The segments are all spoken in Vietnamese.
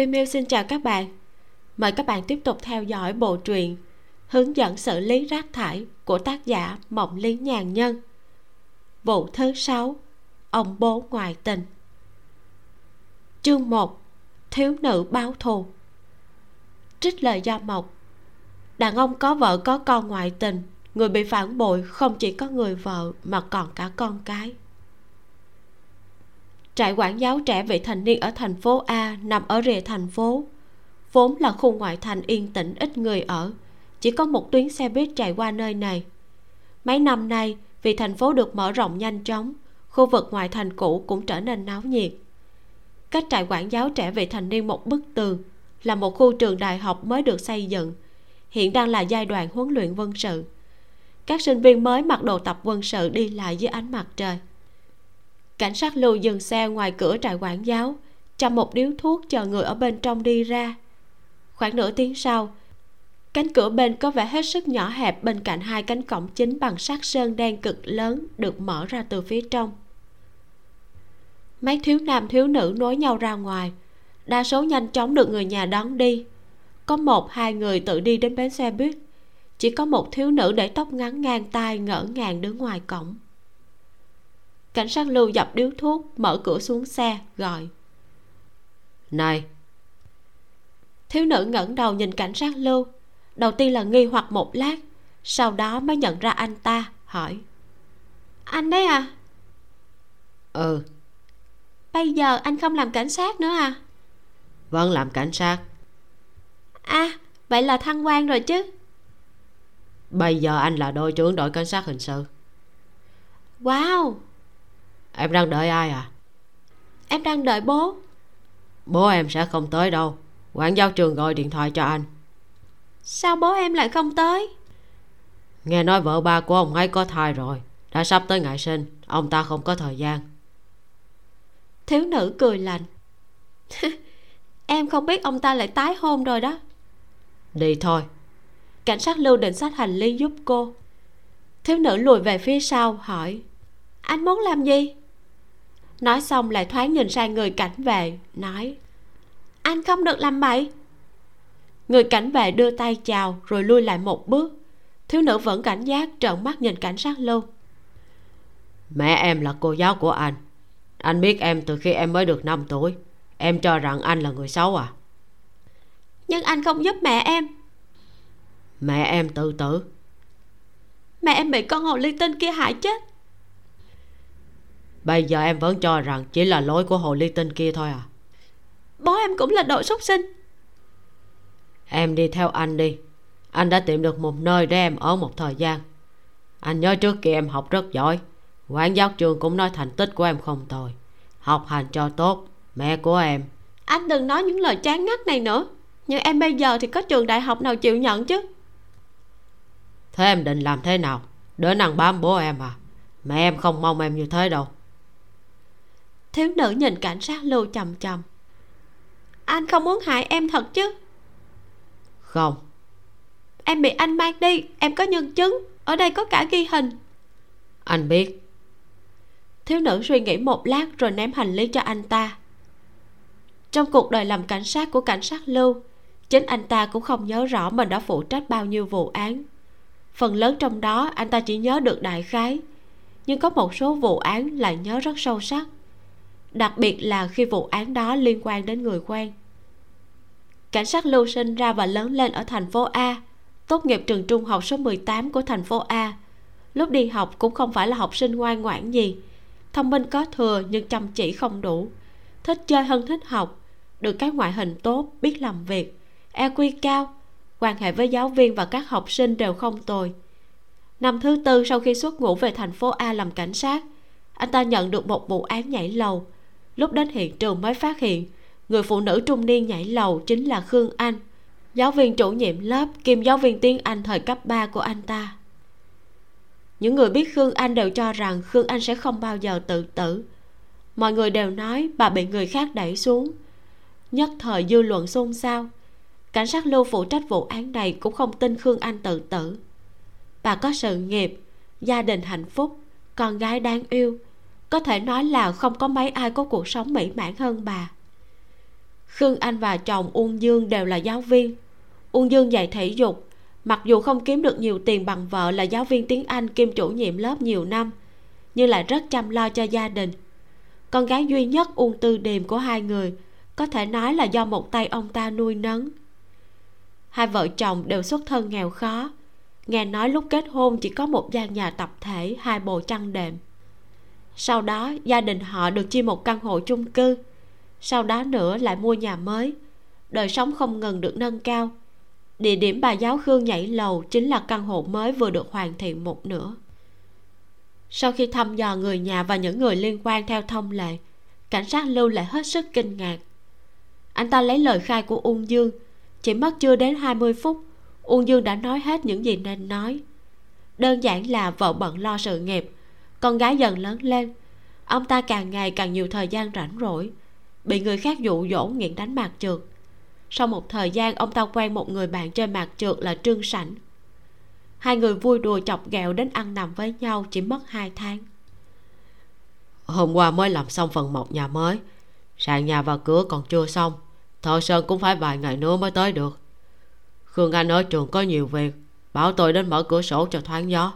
Vimeo xin chào các bạn. Mời các bạn tiếp tục theo dõi bộ truyện Hướng dẫn xử lý rác thải của tác giả Mộng Lý Nhàn Nhân. Vụ thứ sáu, Ông bố ngoại tình. Chương 1 Thiếu nữ báo thù. Trích lời do mộc. Đàn ông có vợ có con ngoại tình, Người bị phản bội không chỉ có người vợ Mà còn cả con cái trại quản giáo trẻ vị thành niên ở thành phố a nằm ở rìa thành phố. Vốn là khu ngoại thành yên tĩnh, ít người ở. Chỉ có một tuyến xe buýt chạy qua nơi này. Mấy năm nay, vì thành phố được mở rộng nhanh chóng, khu vực ngoại thành cũ cũng trở nên náo nhiệt. Cách trại quản giáo trẻ vị thành niên một bức tường là một khu trường đại học mới được xây dựng, hiện đang là giai đoạn huấn luyện quân sự. Các sinh viên mới mặc đồ tập quân sự đi lại dưới ánh mặt trời cảnh sát lưu dừng xe ngoài cửa trại quản giáo, chăm một điếu thuốc chờ người ở bên trong đi ra. Khoảng nửa tiếng sau, cánh cửa bên có vẻ hết sức nhỏ hẹp bên cạnh hai cánh cổng chính bằng sắt sơn đen cực lớn được mở ra từ phía trong. Mấy thiếu nam thiếu nữ nối nhau ra ngoài. Đa số nhanh chóng được người nhà đón đi. Có một, hai người tự đi đến bến xe buýt. Chỉ có một thiếu nữ để tóc ngắn ngang tai ngỡ ngàng đứng ngoài cổng cảnh sát lưu dập điếu thuốc mở cửa xuống xe gọi. Này! Thiếu nữ ngẩng đầu nhìn cảnh sát lưu. Đầu tiên là nghi hoặc một lát sau đó mới nhận ra anh ta hỏi. Anh đấy à? Ừ. Bây giờ anh không làm cảnh sát nữa à? Vẫn làm cảnh sát. À vậy là thăng quan rồi chứ? Bây giờ anh là đội trưởng đội cảnh sát hình sự. Wow em đang đợi ai à? Em đang đợi bố. Bố em sẽ không tới đâu. Quản giáo trường gọi điện thoại cho anh. Sao bố em lại không tới? Nghe nói vợ ba của ông ấy có thai rồi. Đã sắp tới ngày sinh. Ông ta không có thời gian. Thiếu nữ cười lạnh. Em không biết ông ta lại tái hôn rồi đó. Đi thôi. Cảnh sát lưu định sách hành lý giúp cô. Thiếu nữ lùi về phía sau hỏi anh muốn làm gì nói xong lại thoáng nhìn sang người cảnh vệ nói anh không được làm bậy. Người cảnh vệ đưa tay chào rồi lui lại một bước. Thiếu nữ vẫn cảnh giác trợn mắt nhìn cảnh sát lưu mẹ em là cô giáo của anh. Anh biết em từ khi em mới được 5 tuổi. Em cho rằng anh là người xấu à? Nhưng anh không giúp mẹ em. Mẹ em tự tử. Mẹ em bị con hồ ly tinh kia hại chết bây giờ em vẫn cho rằng chỉ là lỗi của hồ ly tinh kia thôi à? Bố em cũng là đội súc sinh. Em đi theo anh đi. Anh đã tìm được một nơi để em ở một thời gian. Anh nhớ trước kia em học rất giỏi. Quản giáo trường cũng nói thành tích của em không tồi. Học hành cho tốt mẹ của em. Anh đừng nói những lời chán ngắt này nữa. Nhưng em bây giờ thì có trường đại học nào chịu nhận chứ? Thế em định làm thế nào? Đỡ năng bám bố em à? Mẹ em không mong em như thế đâu thiếu nữ nhìn cảnh sát lưu chầm chầm. Anh không muốn hại em thật chứ? Không. Em bị anh mang đi em có nhân chứng ở đây có cả ghi hình. Anh biết. Thiếu nữ suy nghĩ một lát rồi ném hành lý cho anh ta. Trong cuộc đời làm cảnh sát của cảnh sát lưu chính anh ta cũng không nhớ rõ mình đã phụ trách bao nhiêu vụ án. Phần lớn trong đó anh ta chỉ nhớ được đại khái. Nhưng có một số vụ án lại nhớ rất sâu sắc đặc biệt là khi vụ án đó liên quan đến người quen. Cảnh sát lưu sinh ra và lớn lên ở thành phố A, tốt nghiệp trường trung học số 18 của thành phố A. Lúc đi học cũng không phải là học sinh ngoan ngoãn gì, thông minh có thừa nhưng chăm chỉ không đủ, thích chơi hơn thích học, được cái ngoại hình tốt, biết làm việc EQ cao, quan hệ với giáo viên và các học sinh đều không tồi. Năm thứ tư sau khi xuất ngũ về thành phố A làm cảnh sát, anh ta nhận được một vụ án nhảy lầu lúc đến hiện trường mới phát hiện, người phụ nữ trung niên nhảy lầu chính là khương anh. Giáo viên chủ nhiệm lớp kiêm giáo viên tiếng anh thời cấp 3 của anh ta. Những người biết khương anh đều cho rằng khương anh sẽ không bao giờ tự tử. Mọi người đều nói bà bị người khác đẩy xuống. Nhất thời dư luận xôn xao. Cảnh sát lưu phụ trách vụ án này cũng không tin khương anh tự tử. Bà có sự nghiệp, gia đình hạnh phúc, con gái đáng yêu có thể nói là không có mấy ai có cuộc sống mỹ mãn hơn bà. Khương anh và chồng uông dương đều là giáo viên. Uông dương dạy thể dục. Mặc dù không kiếm được nhiều tiền bằng vợ là giáo viên tiếng anh kiêm chủ nhiệm lớp nhiều năm, nhưng lại rất chăm lo cho gia đình. Con gái duy nhất uông tư điềm của hai người, có thể nói là do một tay ông ta nuôi nấng. Hai vợ chồng đều xuất thân nghèo khó. Nghe nói lúc kết hôn chỉ có một gian nhà tập thể, hai bộ chăn đệm sau đó, gia đình họ được chia một căn hộ chung cư. Sau đó nữa lại mua nhà mới. Đời sống không ngừng được nâng cao. Địa điểm bà giáo khương nhảy lầu chính là căn hộ mới vừa được hoàn thiện một nửa. Sau khi thăm dò người nhà và những người liên quan theo thông lệ, cảnh sát lưu lại hết sức kinh ngạc. Anh ta lấy lời khai của uông dương. Chỉ mất chưa đến 20 phút, uông dương đã nói hết những gì nên nói. Đơn giản là vợ bận lo sự nghiệp con gái dần lớn lên. Ông ta càng ngày càng nhiều thời gian rảnh rỗi, bị người khác dụ dỗ nghiện đánh mạc trượt. Sau một thời gian, ông ta quen một người bạn chơi mạc trượt là trương sảnh. Hai người vui đùa chọc ghẹo đến ăn nằm với nhau, chỉ mất hai tháng. Hôm qua mới làm xong phần một nhà mới. Sàn nhà và cửa còn chưa xong. Thợ sơn cũng phải vài ngày nữa mới tới được. Khương anh ở trường có nhiều việc, bảo tôi đến mở cửa sổ cho thoáng gió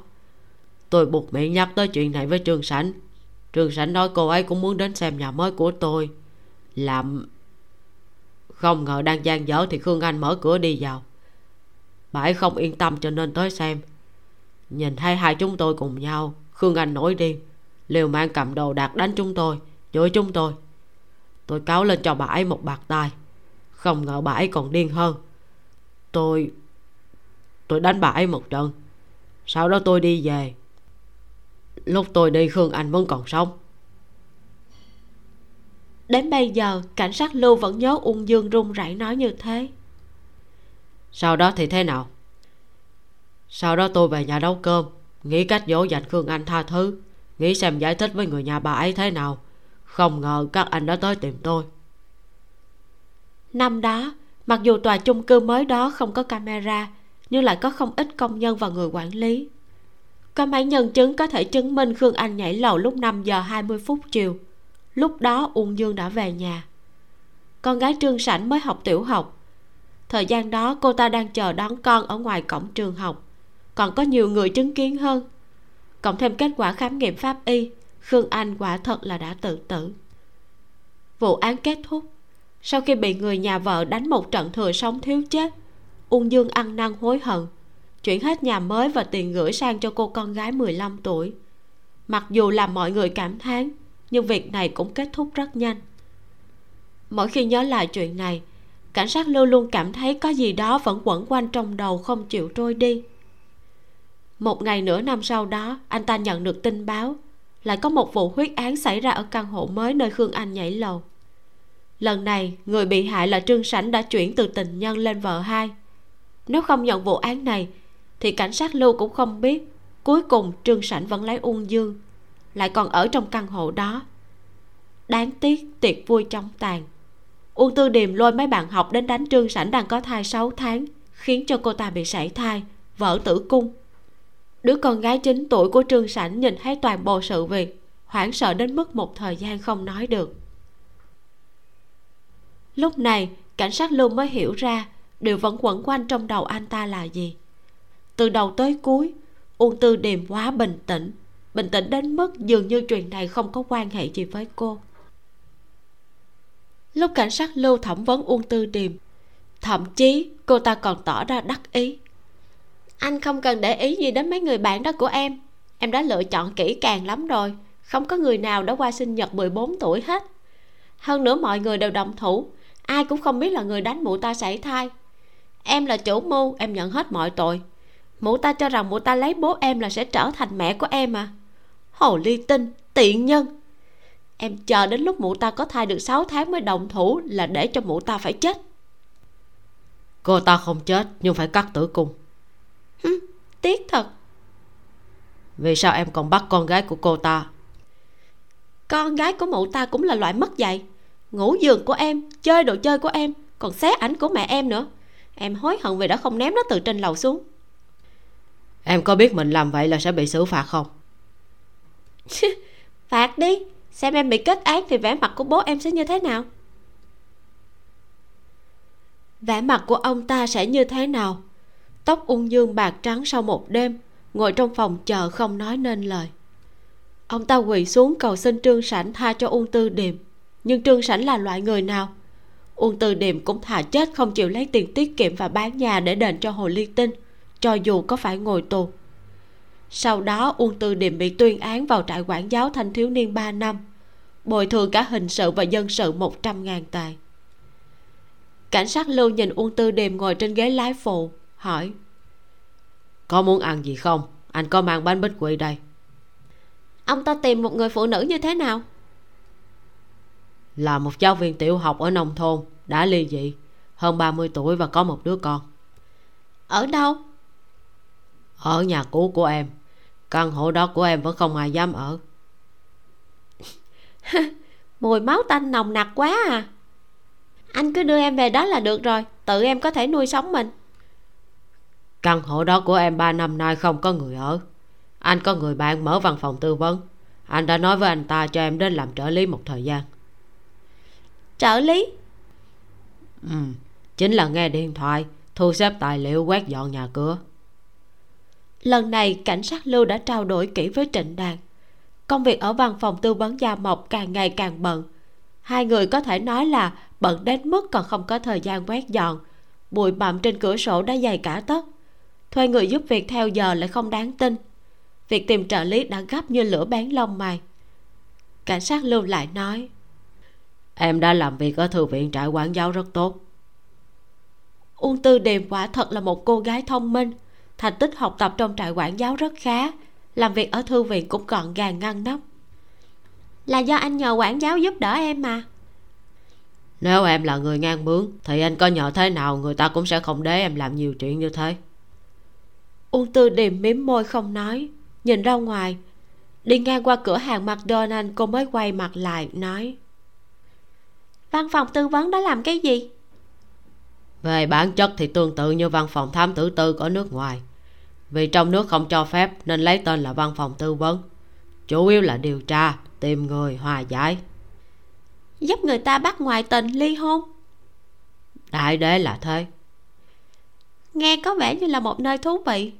tôi buộc miệng nhắc tới chuyện này với trương sảnh. Trương sảnh nói cô ấy cũng muốn đến xem nhà mới của tôi. Làm không ngờ đang gian dở thì khương anh mở cửa đi vào. Bà ấy không yên tâm cho nên tới xem. Nhìn thấy hai chúng tôi cùng nhau, khương anh nổi điên. Liều mang cầm đồ đạc đánh chúng tôi, chửi chúng tôi. Tôi cáo lên cho bà ấy một bạc tai. Không ngờ bà ấy còn điên hơn. Tôi tôi đánh bà ấy một trận. Sau đó tôi đi về lúc tôi đi khương anh vẫn còn sống. Đến bây giờ cảnh sát lưu vẫn nhớ ung dương run rẩy nói như thế. Sau đó thì thế nào? Sau đó tôi về nhà nấu cơm nghĩ cách dỗ dành khương anh tha thứ nghĩ xem giải thích với người nhà bà ấy thế nào. Không ngờ các anh đã tới tìm tôi. Năm đó mặc dù tòa chung cư mới đó không có camera nhưng lại có không ít công nhân và người quản lý có mấy nhân chứng có thể chứng minh khương anh nhảy lầu lúc 5 giờ 20 phút chiều. Lúc đó uông dương đã về nhà. Con gái trương sảnh mới học tiểu học. Thời gian đó cô ta đang chờ đón con ở ngoài cổng trường học. Còn có nhiều người chứng kiến hơn. Cộng thêm kết quả khám nghiệm pháp y, khương anh quả thật là đã tự tử. Vụ án kết thúc. Sau khi bị người nhà vợ đánh một trận thừa sống thiếu chết ung dương ăn năn hối hận chuyển hết nhà mới và tiền gửi sang cho cô con gái 15 tuổi. Mặc dù làm mọi người cảm thán, nhưng việc này cũng kết thúc rất nhanh. Mỗi khi nhớ lại chuyện này, cảnh sát lưu luôn cảm thấy có gì đó vẫn quẩn quanh trong đầu không chịu trôi đi. Một ngày nửa năm sau đó, anh ta nhận được tin báo lại có một vụ huyết án xảy ra ở căn hộ mới nơi khương anh nhảy lầu. Lần này, người bị hại là trương sảnh đã chuyển từ tình nhân lên vợ hai. Nếu không nhận vụ án này thì cảnh sát lưu cũng không biết. Cuối cùng, trương sảnh vẫn lấy ung dương, lại còn ở trong căn hộ đó. Đáng tiếc, tiệc vui chóng tàn. Uông tư điềm lôi mấy bạn học đến đánh trương sảnh đang có thai 6 tháng, khiến cho cô ta bị sảy thai, vỡ tử cung. Đứa con gái 9 tuổi của trương sảnh nhìn thấy toàn bộ sự việc, hoảng sợ đến mức một thời gian không nói được. Lúc này, cảnh sát lưu mới hiểu ra, điều vẫn quẩn quanh trong đầu anh ta là gì từ đầu tới cuối uông tư điềm quá bình tĩnh. Bình tĩnh đến mức dường như chuyện này không có quan hệ gì với cô. Lúc cảnh sát lưu thẩm vấn uông tư điềm thậm chí cô ta còn tỏ ra đắc ý. Anh không cần để ý gì đến mấy người bạn đó của em. Em đã lựa chọn kỹ càng lắm rồi. Không có người nào đã qua sinh nhật 14 tuổi hết. Hơn nữa mọi người đều đồng thủ. Ai cũng không biết là người đánh mụ ta sảy thai. Em là chủ mưu, em nhận hết mọi tội mụ ta cho rằng mụ ta lấy bố em là sẽ trở thành mẹ của em à? Hồ ly tinh tiện nhân. Em chờ đến lúc mụ ta có thai được 6 tháng mới đồng thủ là để cho mụ ta phải chết. Cô ta không chết nhưng phải cắt tử cung. Hứ, tiếc thật. Vì sao em còn bắt con gái của cô ta? Con gái của mụ ta cũng là loại mất dạy. Ngủ giường của em chơi đồ chơi của em còn xé ảnh của mẹ em nữa. Em hối hận vì đã không ném nó từ trên lầu xuống em có biết mình làm vậy là sẽ bị xử phạt không? Phạt đi. Xem em bị kết án thì vẻ mặt của bố em sẽ như thế nào. Vẻ mặt của ông ta sẽ như thế nào? Tóc ung dương bạc trắng sau một đêm, ngồi trong phòng chờ không nói nên lời. Ông ta quỳ xuống cầu xin trương sảnh tha cho uông tư điềm. Nhưng trương sảnh là loại người nào? Uông tư điềm cũng thà chết không chịu lấy tiền tiết kiệm và bán nhà để đền cho hồ ly tinh cho dù có phải ngồi tù. Sau đó uông tư điềm bị tuyên án vào trại quản giáo thanh thiếu niên 3 năm bồi thường cả hình sự và dân sự 100 ngàn tệ. Cảnh sát lưu nhìn uông tư điềm ngồi trên ghế lái phụ hỏi có muốn ăn gì không? Anh có mang bánh bích quy đây. Ông ta tìm một người phụ nữ như thế nào? Là một giáo viên tiểu học ở nông thôn đã ly dị hơn 30 tuổi và có một đứa con. Ở đâu ở nhà cũ của em. Căn hộ đó của em vẫn không ai dám ở. Mùi máu tanh nồng nặc quá à. Anh cứ đưa em về đó là được rồi, tự em có thể nuôi sống mình. Căn hộ đó của em ba năm nay không có người ở. Anh có người bạn mở văn phòng tư vấn. Anh đã nói với anh ta cho em đến làm trợ lý một thời gian. Trợ lý? Ừ chính là nghe điện thoại, thu xếp tài liệu quét dọn nhà cửa lần này cảnh sát lưu đã trao đổi kỹ với trịnh đàn. Công việc ở văn phòng tư vấn gia mộc càng ngày càng bận. Hai người có thể nói là bận đến mức còn không có thời gian quét dọn. Bụi bặm trên cửa sổ đã dày cả tấc. Thuê người giúp việc theo giờ lại không đáng tin. Việc tìm trợ lý đã gấp như lửa bén lông mày. Cảnh sát lưu lại nói em đã làm việc ở thư viện trại quản giáo rất tốt. Uông tư điềm quả thật là một cô gái thông minh thành tích học tập trong trại quản giáo rất khá làm việc ở thư viện cũng gọn gàng ngăn nắp. Là do anh nhờ quản giáo giúp đỡ em mà. Nếu em là người ngang bướng thì anh có nhờ thế nào người ta cũng sẽ không để em làm nhiều chuyện như thế. Uông tư điềm mím môi không nói nhìn ra ngoài. Đi ngang qua cửa hàng mcdonald cô mới quay mặt lại nói. Văn phòng tư vấn đó làm cái gì? Về bản chất thì tương tự như văn phòng thám tử tư ở nước ngoài vì trong nước không cho phép nên lấy tên là văn phòng tư vấn. Chủ yếu là điều tra tìm người hòa giải. Giúp người ta bắt ngoại tình ly hôn. Đại đế là thế. Nghe có vẻ như là một nơi thú vị.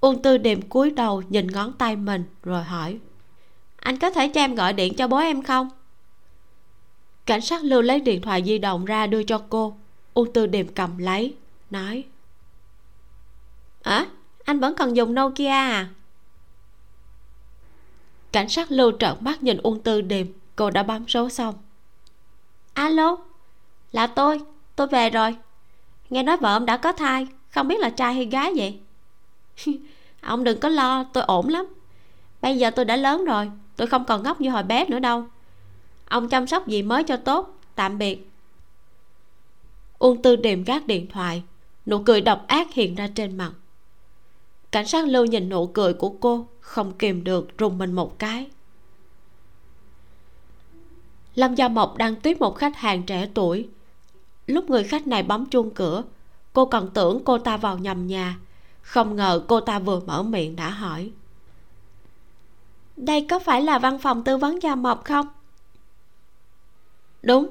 Uông tư điềm cúi đầu nhìn ngón tay mình rồi hỏi anh có thể cho em gọi điện cho bố em không? Cảnh sát lưu lấy điện thoại di động ra đưa cho cô. Uông tư điềm cầm lấy nói à anh vẫn còn dùng nokia à? Cảnh sát lưu trợn mắt nhìn uông tư điềm. Cô đã bấm số xong. Alo? Là tôi tôi về rồi. Nghe nói vợ ông đã có thai không biết là trai hay gái vậy? Ông đừng có lo tôi ổn lắm. Bây giờ tôi đã lớn rồi tôi không còn ngốc như hồi bé nữa đâu. Ông chăm sóc gì mới cho tốt tạm biệt. Uông tư điềm gác điện thoại. Nụ cười độc ác hiện ra trên mặt cảnh sát lưu nhìn nụ cười của cô, không kìm được rùng mình một cái. Lâm gia mộc đang tiếp một khách hàng trẻ tuổi. Lúc người khách này bấm chuông cửa, cô còn tưởng cô ta vào nhầm nhà. Không ngờ cô ta vừa mở miệng đã hỏi. Đây có phải là văn phòng tư vấn gia mộc không? Đúng.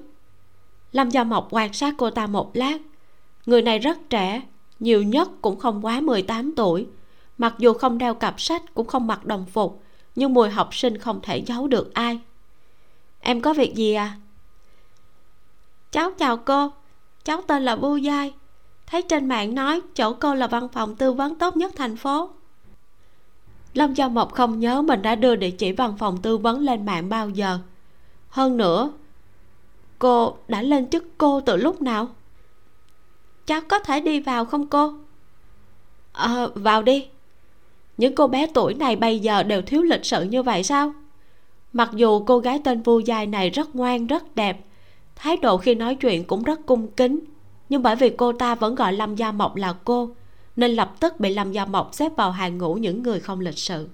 Lâm gia mộc quan sát cô ta một lát. Người này rất trẻ, nhiều nhất cũng không quá 18 tuổi mặc dù không đeo cặp sách cũng không mặc đồng phục nhưng mùi học sinh không thể giấu được ai. Em có việc gì à? Cháu chào cô cháu tên là bu giai. Thấy trên mạng nói chỗ cô là văn phòng tư vấn tốt nhất thành phố. Lâm gia mộc không nhớ mình đã đưa địa chỉ văn phòng tư vấn lên mạng bao giờ. Hơn nữa cô đã lên chức cô từ lúc nào? Cháu có thể đi vào không cô? Ờ à, vào đi những cô bé tuổi này bây giờ đều thiếu lịch sự như vậy sao? Mặc dù cô gái tên vu dài này rất ngoan, rất đẹp, thái độ khi nói chuyện cũng rất cung kính, nhưng bởi vì cô ta vẫn gọi lâm gia mộc là cô, nên lập tức bị lâm gia mộc xếp vào hàng ngũ những người không lịch sự.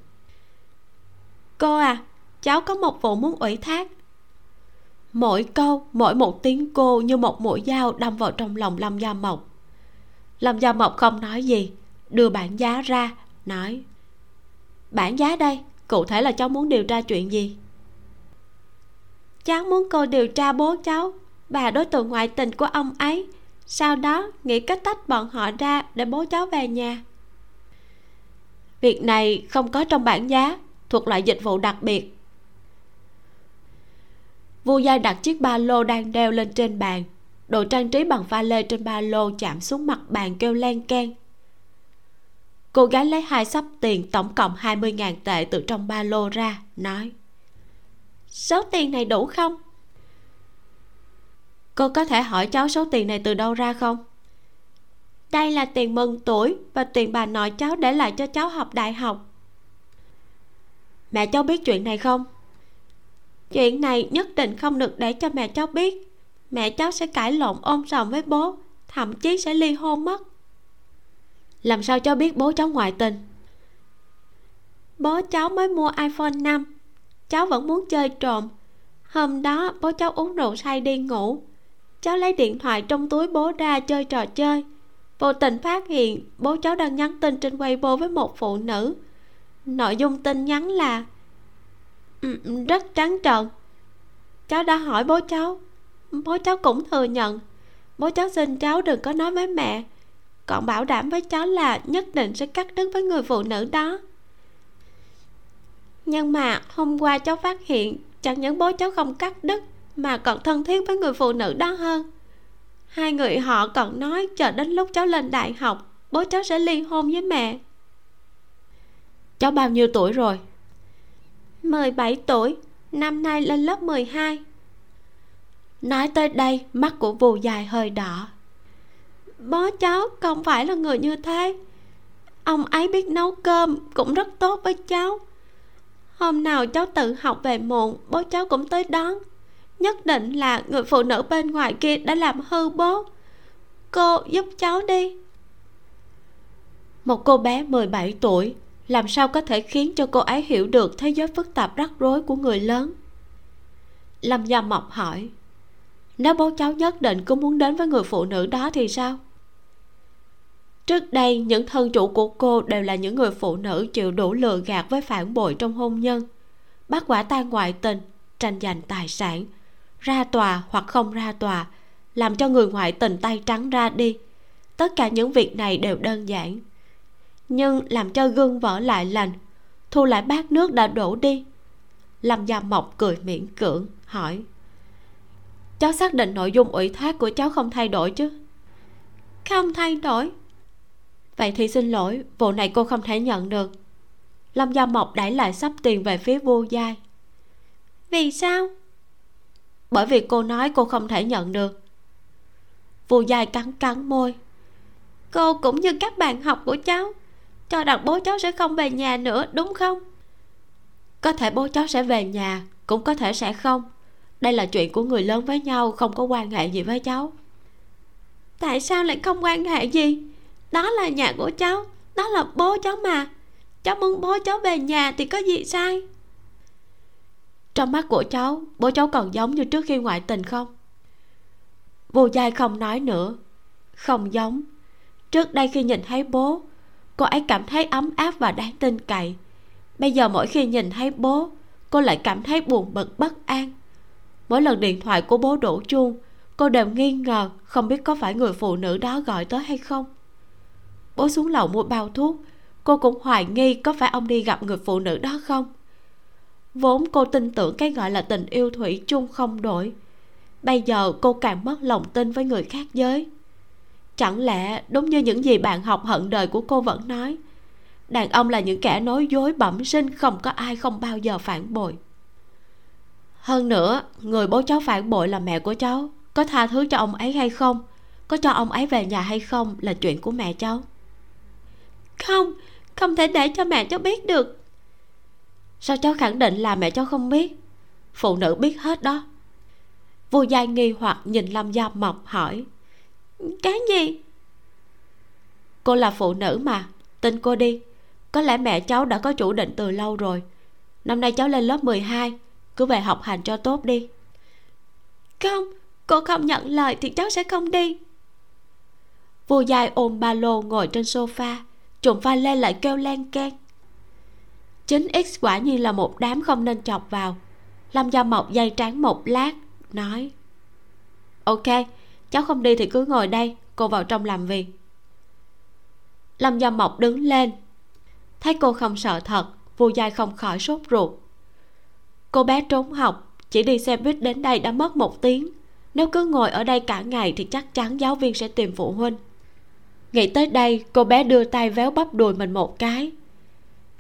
Cô à cháu có một vụ muốn ủy thác. Mỗi câu, mỗi một tiếng cô như một mũi dao đâm vào trong lòng lâm gia mộc. Lâm gia mộc không nói gì, đưa bản giá ra, nói bản giá đây, cụ thể là cháu muốn điều tra chuyện gì? Cháu muốn cô điều tra bố cháu và đối tượng ngoại tình của ông ấy. Sau đó, nghĩ cách tách bọn họ ra để bố cháu về nhà. Việc này không có trong bản giá, thuộc loại dịch vụ đặc biệt. Vu giai đặt chiếc ba lô đang đeo lên trên bàn. Đồ trang trí bằng pha lê trên ba lô chạm xuống mặt bàn kêu len keng cô gái lấy hai sắp tiền tổng cộng 20.000 tệ từ trong ba lô ra, nói. Số tiền này đủ không? Cô có thể hỏi cháu số tiền này từ đâu ra không? Đây là tiền mừng tuổi và tiền bà nội cháu để lại cho cháu học đại học. Mẹ cháu biết chuyện này không? Chuyện này nhất định không được để cho mẹ cháu biết. Mẹ cháu sẽ cãi lộn ôm sòm với bố, thậm chí sẽ ly hôn mất làm sao cháu biết bố cháu ngoại tình? Bố cháu mới mua iphone 5 cháu vẫn muốn chơi trộm. Hôm đó, bố cháu uống rượu say đi ngủ. Cháu lấy điện thoại trong túi bố ra chơi trò chơi. Vô tình phát hiện bố cháu đang nhắn tin trên weibo với một phụ nữ. Nội dung tin nhắn là ừ, rất trắng trợn. Cháu đã hỏi bố cháu. Bố cháu cũng thừa nhận. Bố cháu xin cháu đừng có nói với mẹ còn bảo đảm với cháu là nhất định sẽ cắt đứt với người phụ nữ đó. Nhưng mà hôm qua cháu phát hiện chẳng những bố cháu không cắt đứt mà còn thân thiết với người phụ nữ đó hơn. Hai người họ còn nói chờ đến lúc cháu lên đại học bố cháu sẽ ly hôn với mẹ. Cháu bao nhiêu tuổi rồi? 17 tuổi năm nay lên lớp 12 nói tới đây mắt của vù dài hơi đỏ bố cháu không phải là người như thế. Ông ấy biết nấu cơm cũng rất tốt với cháu. Hôm nào cháu tự học về muộn, bố cháu cũng tới đón. Nhất định là người phụ nữ bên ngoài kia đã làm hư bố. Cô giúp cháu đi. Một cô bé 17 tuổi, làm sao có thể khiến cho cô ấy hiểu được thế giới phức tạp rắc rối của người lớn? Lâm gia mộc hỏi, nếu bố cháu nhất định cứ muốn đến với người phụ nữ đó thì sao? Trước đây, những thân chủ của cô đều là những người phụ nữ chịu đủ lừa gạt với phản bội trong hôn nhân. Bắt quả tang ngoại tình, tranh giành tài sản, ra tòa hoặc không ra tòa, làm cho người ngoại tình tay trắng ra đi. Tất cả những việc này đều đơn giản. Nhưng làm cho gương vỡ lại lành, thu lại bát nước đã đổ đi. Lâm gia mộc cười miễn cưỡng, hỏi, cháu xác định nội dung ủy thác của cháu không thay đổi chứ? Không thay đổi vậy thì xin lỗi vụ này cô không thể nhận được. Lâm gia mộc đẩy lại sắp tiền về phía vô giai. Vì sao? Bởi vì cô nói cô không thể nhận được. Vô giai cắn cắn môi. Cô cũng như các bạn học của cháu cho rằng bố cháu sẽ không về nhà nữa đúng không? Có thể bố cháu sẽ về nhà cũng có thể sẽ không. Đây là chuyện của người lớn với nhau không có quan hệ gì với cháu. Tại sao lại không quan hệ gì đó là nhà của cháu. Đó là bố cháu mà. Cháu muốn bố cháu về nhà thì có gì sai? Trong mắt của cháu, bố cháu còn giống như trước khi ngoại tình không? Vô giai không nói nữa. Không giống. Trước đây khi nhìn thấy bố, cô ấy cảm thấy ấm áp và đáng tin cậy. Bây giờ mỗi khi nhìn thấy bố, cô lại cảm thấy buồn bực bất an. Mỗi lần điện thoại của bố đổ chuông, cô đều nghi ngờ không biết có phải người phụ nữ đó gọi tới hay không bố xuống lầu mua bao thuốc. Cô cũng hoài nghi có phải ông đi gặp người phụ nữ đó không? Vốn cô tin tưởng cái gọi là tình yêu thủy chung không đổi. Bây giờ cô càng mất lòng tin với người khác giới. Chẳng lẽ đúng như những gì bạn học hận đời của cô vẫn nói, đàn ông là những kẻ nói dối bẩm sinh không có ai không bao giờ phản bội. Hơn nữa, người bố cháu phản bội là mẹ của cháu, có tha thứ cho ông ấy hay không, có cho ông ấy về nhà hay không là chuyện của mẹ cháu không không thể để cho mẹ cháu biết được. Sao cháu khẳng định là mẹ cháu không biết? Phụ nữ biết hết đó. Vô giai nghi hoặc nhìn lâm gia mộc hỏi, cái gì? Cô là phụ nữ mà, tin cô đi. Có lẽ mẹ cháu đã có chủ định từ lâu rồi. Năm nay cháu lên lớp 12 cứ về học hành cho tốt đi. Không, cô không nhận lời thì cháu sẽ không đi. Vô dài ôm ba lô ngồi trên sofa trùng pha lên lại kêu len keng. Chính x quả nhiên là một đám không nên chọc vào. Lâm gia mộc dây trán một lát, nói, ok, cháu không đi thì cứ ngồi đây, cô vào trong làm việc. Lâm gia mộc đứng lên. Thấy cô không sợ thật vu dai không khỏi sốt ruột. Cô bé trốn học, chỉ đi xe buýt đến đây đã mất một tiếng. Nếu cứ ngồi ở đây cả ngày thì chắc chắn giáo viên sẽ tìm phụ huynh nghĩ tới đây, cô bé đưa tay véo bắp đùi mình một cái.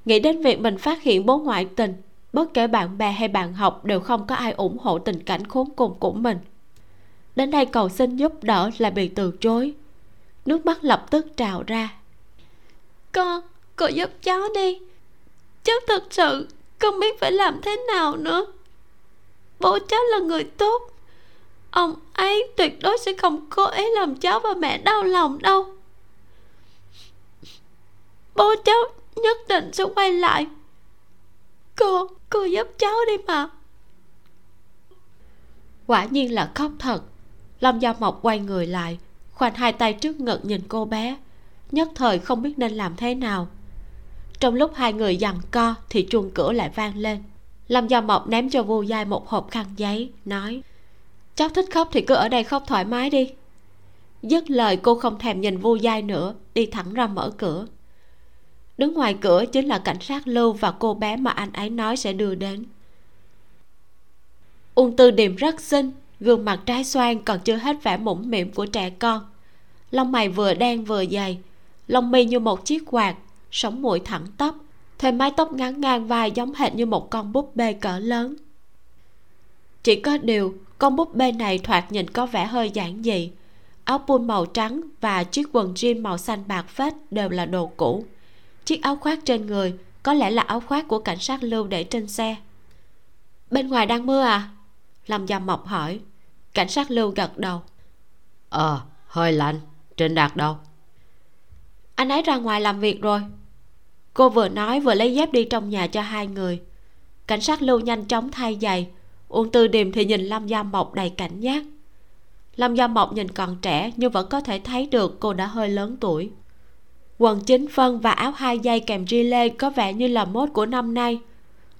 Nghĩ đến việc mình phát hiện bố ngoại tình, bất kể bạn bè hay bạn học đều không có ai ủng hộ tình cảnh khốn cùng của mình. Đến đây cầu xin giúp đỡ lại bị từ chối. Nước mắt lập tức trào ra. Con cô giúp cháu đi. Cháu thật sự không biết phải làm thế nào nữa. Bố cháu là người tốt. Ông ấy tuyệt đối sẽ không cố ý làm cháu và mẹ đau lòng đâu bố cháu nhất định sẽ quay lại. Cô cô giúp cháu đi mà. Quả nhiên là khóc thật. Lâm gia mộc quay người lại, khoanh hai tay trước ngực nhìn cô bé. Nhất thời không biết nên làm thế nào. Trong lúc hai người giằng co thì chuông cửa lại vang lên. Lâm gia mộc ném cho vô giai một hộp khăn giấy, nói, cháu thích khóc thì cứ ở đây khóc thoải mái đi. Dứt lời cô không thèm nhìn vô giai nữa, đi thẳng ra mở cửa đứng ngoài cửa chính là cảnh sát lưu và cô bé mà anh ấy nói sẽ đưa đến. Uông tư điềm rất xinh, gương mặt trái xoan còn chưa hết vẻ mũm mĩm của trẻ con. Lông mày vừa đen vừa dày, lông mi như một chiếc quạt, sống mũi thẳng tắp thêm mái tóc ngắn ngang vai giống hệt như một con búp bê cỡ lớn. Chỉ có điều, con búp bê này thoạt nhìn có vẻ hơi giản dị. Áo pun màu trắng và chiếc quần jean màu xanh bạc phết đều là đồ cũ chiếc áo khoác trên người có lẽ là áo khoác của cảnh sát lưu để trên xe. Bên ngoài đang mưa à? Lâm dầm mộc hỏi. Cảnh sát lưu gật đầu. Ờ hơi lạnh. Trên đạt đâu? Anh ấy ra ngoài làm việc rồi. Cô vừa nói vừa lấy dép đi trong nhà cho hai người. Cảnh sát lưu nhanh chóng thay giày. Uông tư điềm thì nhìn lâm gia mộc đầy cảnh giác. Lâm gia mộc nhìn còn trẻ nhưng vẫn có thể thấy được cô đã hơi lớn tuổi quần chính phân và áo hai dây kèm lê có vẻ như là mốt của năm nay.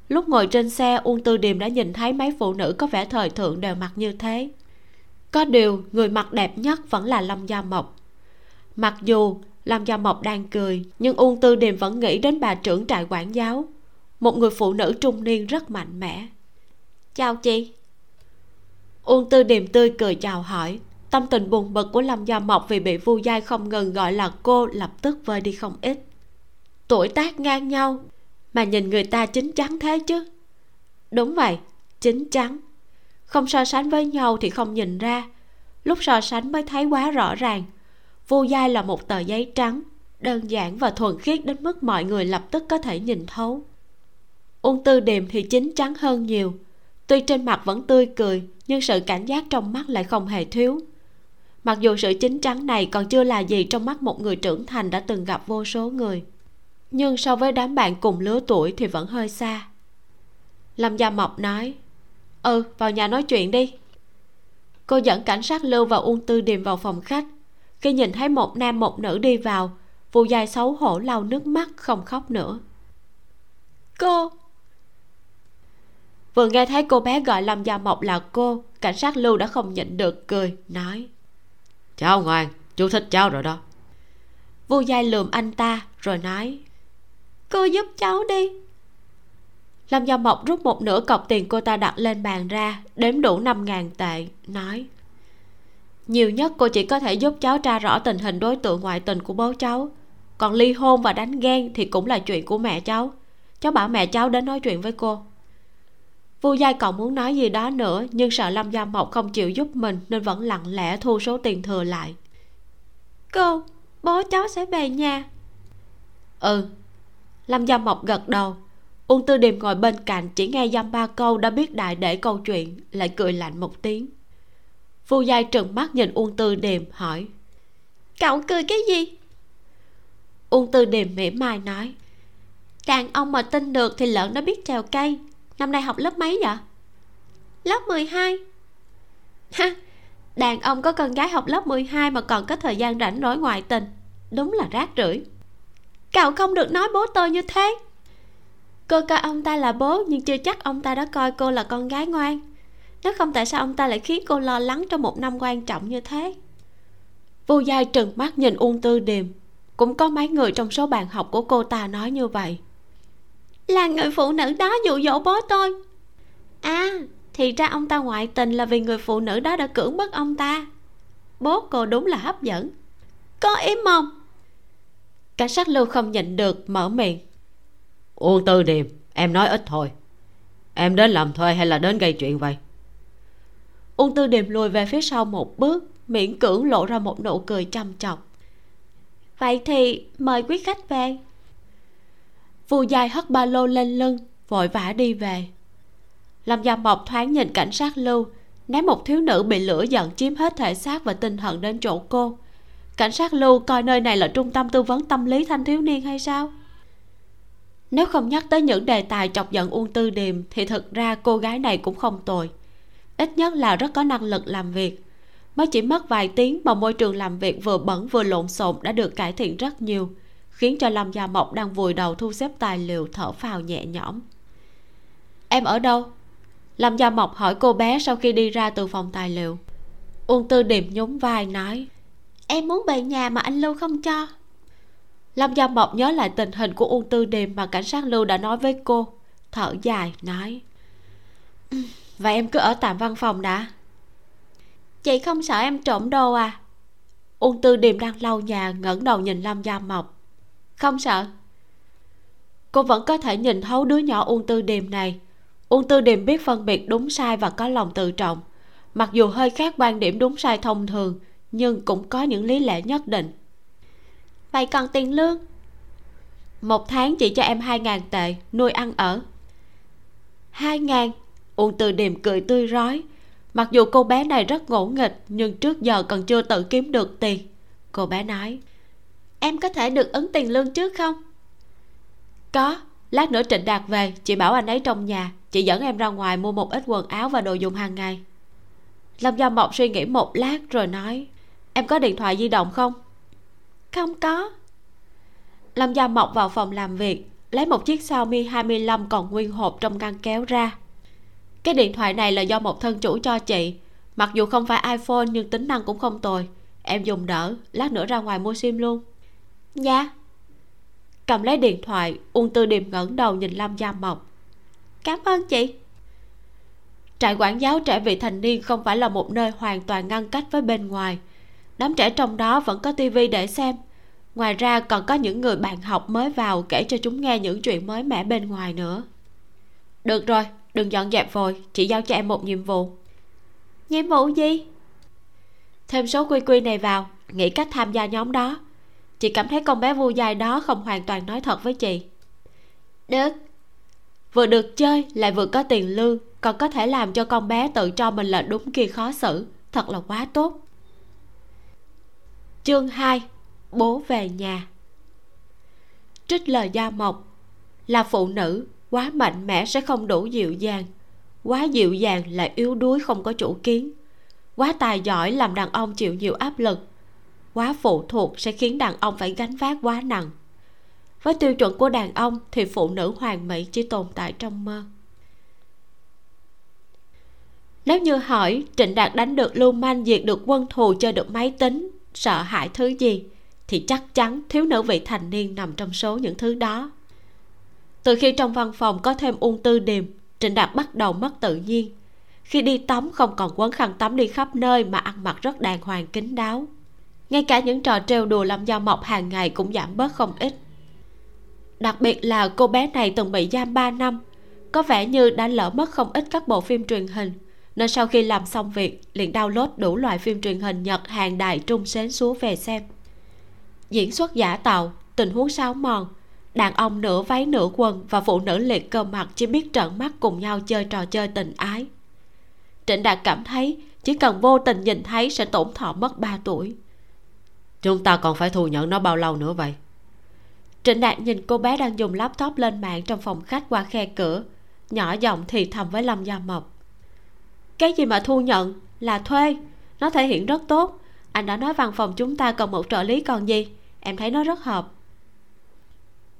Lúc ngồi trên xe, uông tư điềm đã nhìn thấy mấy phụ nữ có vẻ thời thượng đều mặc như thế. Có điều, người mặc đẹp nhất vẫn là lâm gia mộc. Mặc dù lâm gia mộc đang cười, nhưng uông tư điềm vẫn nghĩ đến bà trưởng trại quản giáo, một người phụ nữ trung niên rất mạnh mẽ. Chào chị. Uông tư điềm tươi cười chào hỏi tâm tình buồn bực của lâm gia mộc vì bị vu giai không ngừng gọi là cô lập tức vơi đi không ít. Tuổi tác ngang nhau, mà nhìn người ta chín chắn thế chứ. Đúng vậy, chín chắn. Không so sánh với nhau thì không nhìn ra. Lúc so sánh mới thấy quá rõ ràng. Vu giai là một tờ giấy trắng, đơn giản và thuần khiết đến mức mọi người lập tức có thể nhìn thấu. Ung tư điềm thì chín chắn hơn nhiều. Tuy trên mặt vẫn tươi cười, nhưng sự cảnh giác trong mắt lại không hề thiếu mặc dù sự chín chắn này còn chưa là gì trong mắt một người trưởng thành đã từng gặp vô số người, nhưng so với đám bạn cùng lứa tuổi thì vẫn hơi xa. Lâm gia mộc nói ừ vào nhà nói chuyện đi. Cô dẫn cảnh sát lưu và uông tư điềm vào phòng khách. Khi nhìn thấy một nam một nữ đi vào, vụ dài xấu hổ lau nước mắt, không khóc nữa. Cô! Vừa nghe thấy cô bé gọi lâm gia mộc là cô, cảnh sát lưu đã không nhịn được cười, nói cháu ngoan, chú thích cháu rồi đó. Vô giai lườm anh ta, rồi nói, cô giúp cháu đi. Lâm gia mộc rút một nửa cọc tiền cô ta đặt lên bàn ra, đếm đủ năm ngàn tệ, nói, nhiều nhất cô chỉ có thể giúp cháu tra rõ tình hình đối tượng ngoại tình của bố cháu. Còn ly hôn và đánh ghen thì cũng là chuyện của mẹ cháu. Cháu bảo mẹ cháu đến nói chuyện với cô vu giai còn muốn nói gì đó nữa nhưng sợ lâm gia mộc không chịu giúp mình nên vẫn lặng lẽ thu số tiền thừa lại. Cô bố cháu sẽ về nhà. Ừ. Lâm gia mộc gật đầu. Uông tư điềm ngồi bên cạnh chỉ nghe dăm ba câu đã biết đại để câu chuyện lại cười lạnh một tiếng. Vu giai trừng mắt nhìn uông tư điềm hỏi. Cậu cười cái gì? Uông tư điềm mỉm mai nói. Đàn ông mà tin được thì lợn nó biết trèo cây năm nay học lớp mấy vậy? Lớp 12 ha đàn ông có con gái học lớp 12 mà còn có thời gian rảnh rỗi ngoại tình. Đúng là rác rưởi. Cậu không được nói bố tôi như thế. Cô coi ông ta là bố nhưng chưa chắc ông ta đã coi cô là con gái ngoan. Nếu không tại sao ông ta lại khiến cô lo lắng trong một năm quan trọng như thế? Vu giai trừng mắt nhìn uông tư điềm. Cũng có mấy người trong số bạn học của cô ta nói như vậy là người phụ nữ đó dụ dỗ bố tôi. À thì ra ông ta ngoại tình là vì người phụ nữ đó đã cưỡng bức ông ta. Bố cô đúng là hấp dẫn. Có ý mong. Cảnh sát lưu không nhịn được mở miệng. Uông tư điềm em nói ít thôi. Em đến làm thuê hay là đến gây chuyện vậy? Uông tư điềm lùi về phía sau một bước miễn cưỡng lộ ra một nụ cười chăm chọc vậy thì mời quý khách về vu dài hất ba lô lên lưng, vội vã đi về. Lâm gia mộc thoáng nhìn cảnh sát lưu, ném một thiếu nữ bị lửa giận chiếm hết thể xác và tinh thần đến chỗ cô. Cảnh sát lưu coi nơi này là trung tâm tư vấn tâm lý thanh thiếu niên hay sao? Nếu không nhắc tới những đề tài chọc giận uông tư điềm thì thực ra cô gái này cũng không tồi. Ít nhất là rất có năng lực làm việc. Mới chỉ mất vài tiếng mà môi trường làm việc vừa bẩn vừa lộn xộn đã được cải thiện rất nhiều khiến cho lâm gia mộc đang vùi đầu thu xếp tài liệu thở phào nhẹ nhõm. Em ở đâu? Lâm gia mộc hỏi cô bé sau khi đi ra từ phòng tài liệu. Uông tư điềm nhún vai nói, em muốn về nhà mà anh lưu không cho. Lâm gia mộc nhớ lại tình hình của uông tư điềm mà cảnh sát lưu đã nói với cô, thở dài, nói và em cứ ở tạm văn phòng đã. Chị không sợ em trộm đồ à? Uông tư điềm đang lau nhà, ngẩng đầu nhìn lâm gia mộc không sợ. Cô vẫn có thể nhìn thấu đứa nhỏ uông tư điềm này. Uông tư điềm biết phân biệt đúng sai và có lòng tự trọng. Mặc dù hơi khác quan điểm đúng sai thông thường, nhưng cũng có những lý lẽ nhất định. Vậy còn tiền lương? Một tháng chỉ cho em hai ngàn tệ, nuôi ăn ở. Hai ngàn? Uông tư điềm cười tươi rói. Mặc dù cô bé này rất ngỗ nghịch, nhưng trước giờ còn chưa tự kiếm được tiền. Cô bé nói em có thể được ứng tiền lương trước không? Có. Lát nữa trịnh đạt về, chị bảo anh ấy trong nhà. Chị dẫn em ra ngoài mua một ít quần áo và đồ dùng hàng ngày. Lâm gia mộc suy nghĩ một lát rồi nói, em có điện thoại di động không? Không có. Lâm gia mộc vào phòng làm việc, lấy một chiếc xiaomi 25 còn nguyên hộp trong ngăn kéo ra. Cái điện thoại này là do một thân chủ cho chị. Mặc dù không phải iphone nhưng tính năng cũng không tồi. Em dùng đỡ, lát nữa ra ngoài mua sim luôn. Nha. Cầm lấy điện thoại, uông tư điềm ngẩng đầu nhìn lâm gia mộc. Cảm ơn chị. Trại quản giáo trẻ vị thành niên không phải là một nơi hoàn toàn ngăn cách với bên ngoài. Đám trẻ trong đó vẫn có tivi để xem. Ngoài ra còn có những người bạn học mới vào kể cho chúng nghe những chuyện mới mẻ bên ngoài nữa. Được rồi, đừng dọn dẹp vội, chị giao cho em một nhiệm vụ. Nhiệm vụ gì? Thêm số quy quy này vào, nghĩ cách tham gia nhóm đó chị cảm thấy con bé vu dài đó không hoàn toàn nói thật với chị. Được. Vừa được chơi lại vừa có tiền lương còn có thể làm cho con bé tự cho mình là đúng kia khó xử. Thật là quá tốt. Chương 2 bố về nhà. Trích lời gia mộc là phụ nữ quá mạnh mẽ sẽ không đủ dịu dàng. Quá dịu dàng lại yếu đuối không có chủ kiến. Quá tài giỏi làm đàn ông chịu nhiều áp lực quá phụ thuộc sẽ khiến đàn ông phải gánh vác quá nặng. Với tiêu chuẩn của đàn ông thì phụ nữ hoàn mỹ chỉ tồn tại trong mơ. Nếu như hỏi, trịnh đạt đánh được lưu manh diệt được quân thù chơi được máy tính, sợ hãi thứ gì, thì chắc chắn thiếu nữ vị thành niên nằm trong số những thứ đó. Từ khi trong văn phòng có thêm ung tư điềm, trịnh đạt bắt đầu mất tự nhiên. Khi đi tắm không còn quấn khăn tắm đi khắp nơi mà ăn mặc rất đàng hoàng kín đáo ngay cả những trò trêu đùa làm da mọc hàng ngày cũng giảm bớt không ít. Đặc biệt là cô bé này từng bị giam 3 năm, có vẻ như đã lỡ mất không ít các bộ phim truyền hình. Nên sau khi làm xong việc, liền download đủ loại phim truyền hình nhật hàng đài, trung, xến xuống về xem. Diễn xuất giả tạo, tình huống sáo mòn, đàn ông nửa váy nửa quần và phụ nữ liệt cơ mặt chỉ biết trợn mắt cùng nhau chơi trò chơi tình ái. Trịnh đạt cảm thấy chỉ cần vô tình nhìn thấy sẽ tổn thọ mất 3 tuổi chúng ta còn phải thu nhận nó bao lâu nữa vậy? Trịnh đạt nhìn cô bé đang dùng laptop lên mạng trong phòng khách qua khe cửa nhỏ giọng thì thầm với lâm gia mộc. Cái gì mà thu nhận? Là thuê. Nó thể hiện rất tốt. Anh đã nói văn phòng chúng ta cần một trợ lý còn gì? Em thấy nó rất hợp.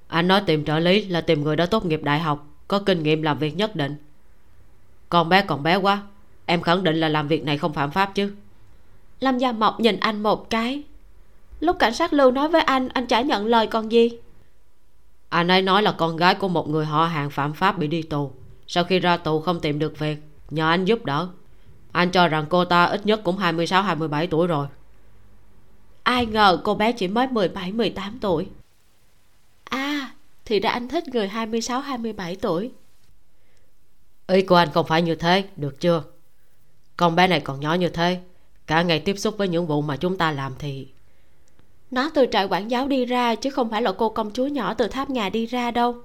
Anh nói tìm trợ lý là tìm người đã tốt nghiệp đại học có kinh nghiệm làm việc nhất định. Con bé còn bé quá em khẳng định là làm việc này không phạm pháp chứ. Lâm gia mộc nhìn anh một cái lúc cảnh sát lưu nói với anh anh chả nhận lời còn gì. Anh ấy nói là con gái của một người họ hàng phạm pháp bị đi tù. Sau khi ra tù không tìm được việc nhờ anh giúp đỡ. Anh cho rằng cô ta ít nhất cũng 26 27 tuổi rồi. Ai ngờ cô bé chỉ mới 17 18 tuổi. À thì ra anh thích người 26 27 tuổi. Ý của anh không phải như thế được chưa? Con bé này còn nhỏ như thế cả ngày tiếp xúc với những vụ mà chúng ta làm thì nó từ trại quản giáo đi ra chứ không phải là cô công chúa nhỏ từ tháp nhà đi ra đâu.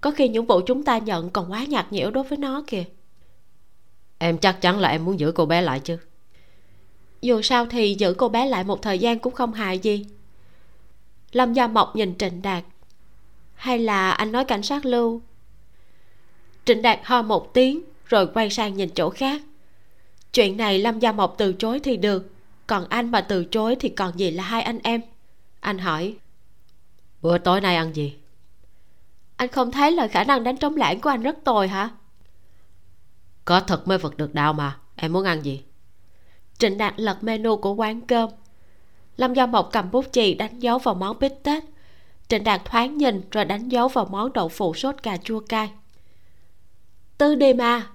Có khi những vụ chúng ta nhận còn quá nhạt nhẽo đối với nó kìa. Em chắc chắn là em muốn giữ cô bé lại chứ. Dù sao thì giữ cô bé lại một thời gian cũng không hại gì. Lâm gia mộc nhìn trịnh đạt. Hay là anh nói cảnh sát lưu? Trịnh đạt ho một tiếng rồi quay sang nhìn chỗ khác. Chuyện này lâm gia mộc từ chối thì được còn anh mà từ chối thì còn gì là hai anh em? Anh hỏi. Bữa tối nay ăn gì? Anh không thấy là khả năng đánh trống lãng của anh rất tồi hả? Có thật mới vật được đạo mà. Em muốn ăn gì? Trịnh đạt lật menu của quán cơm. Lâm gia mộc cầm bút chì đánh dấu vào món bít tết. Trịnh đạt thoáng nhìn rồi đánh dấu vào món đậu phụ sốt cà chua cay. Tư đi mà.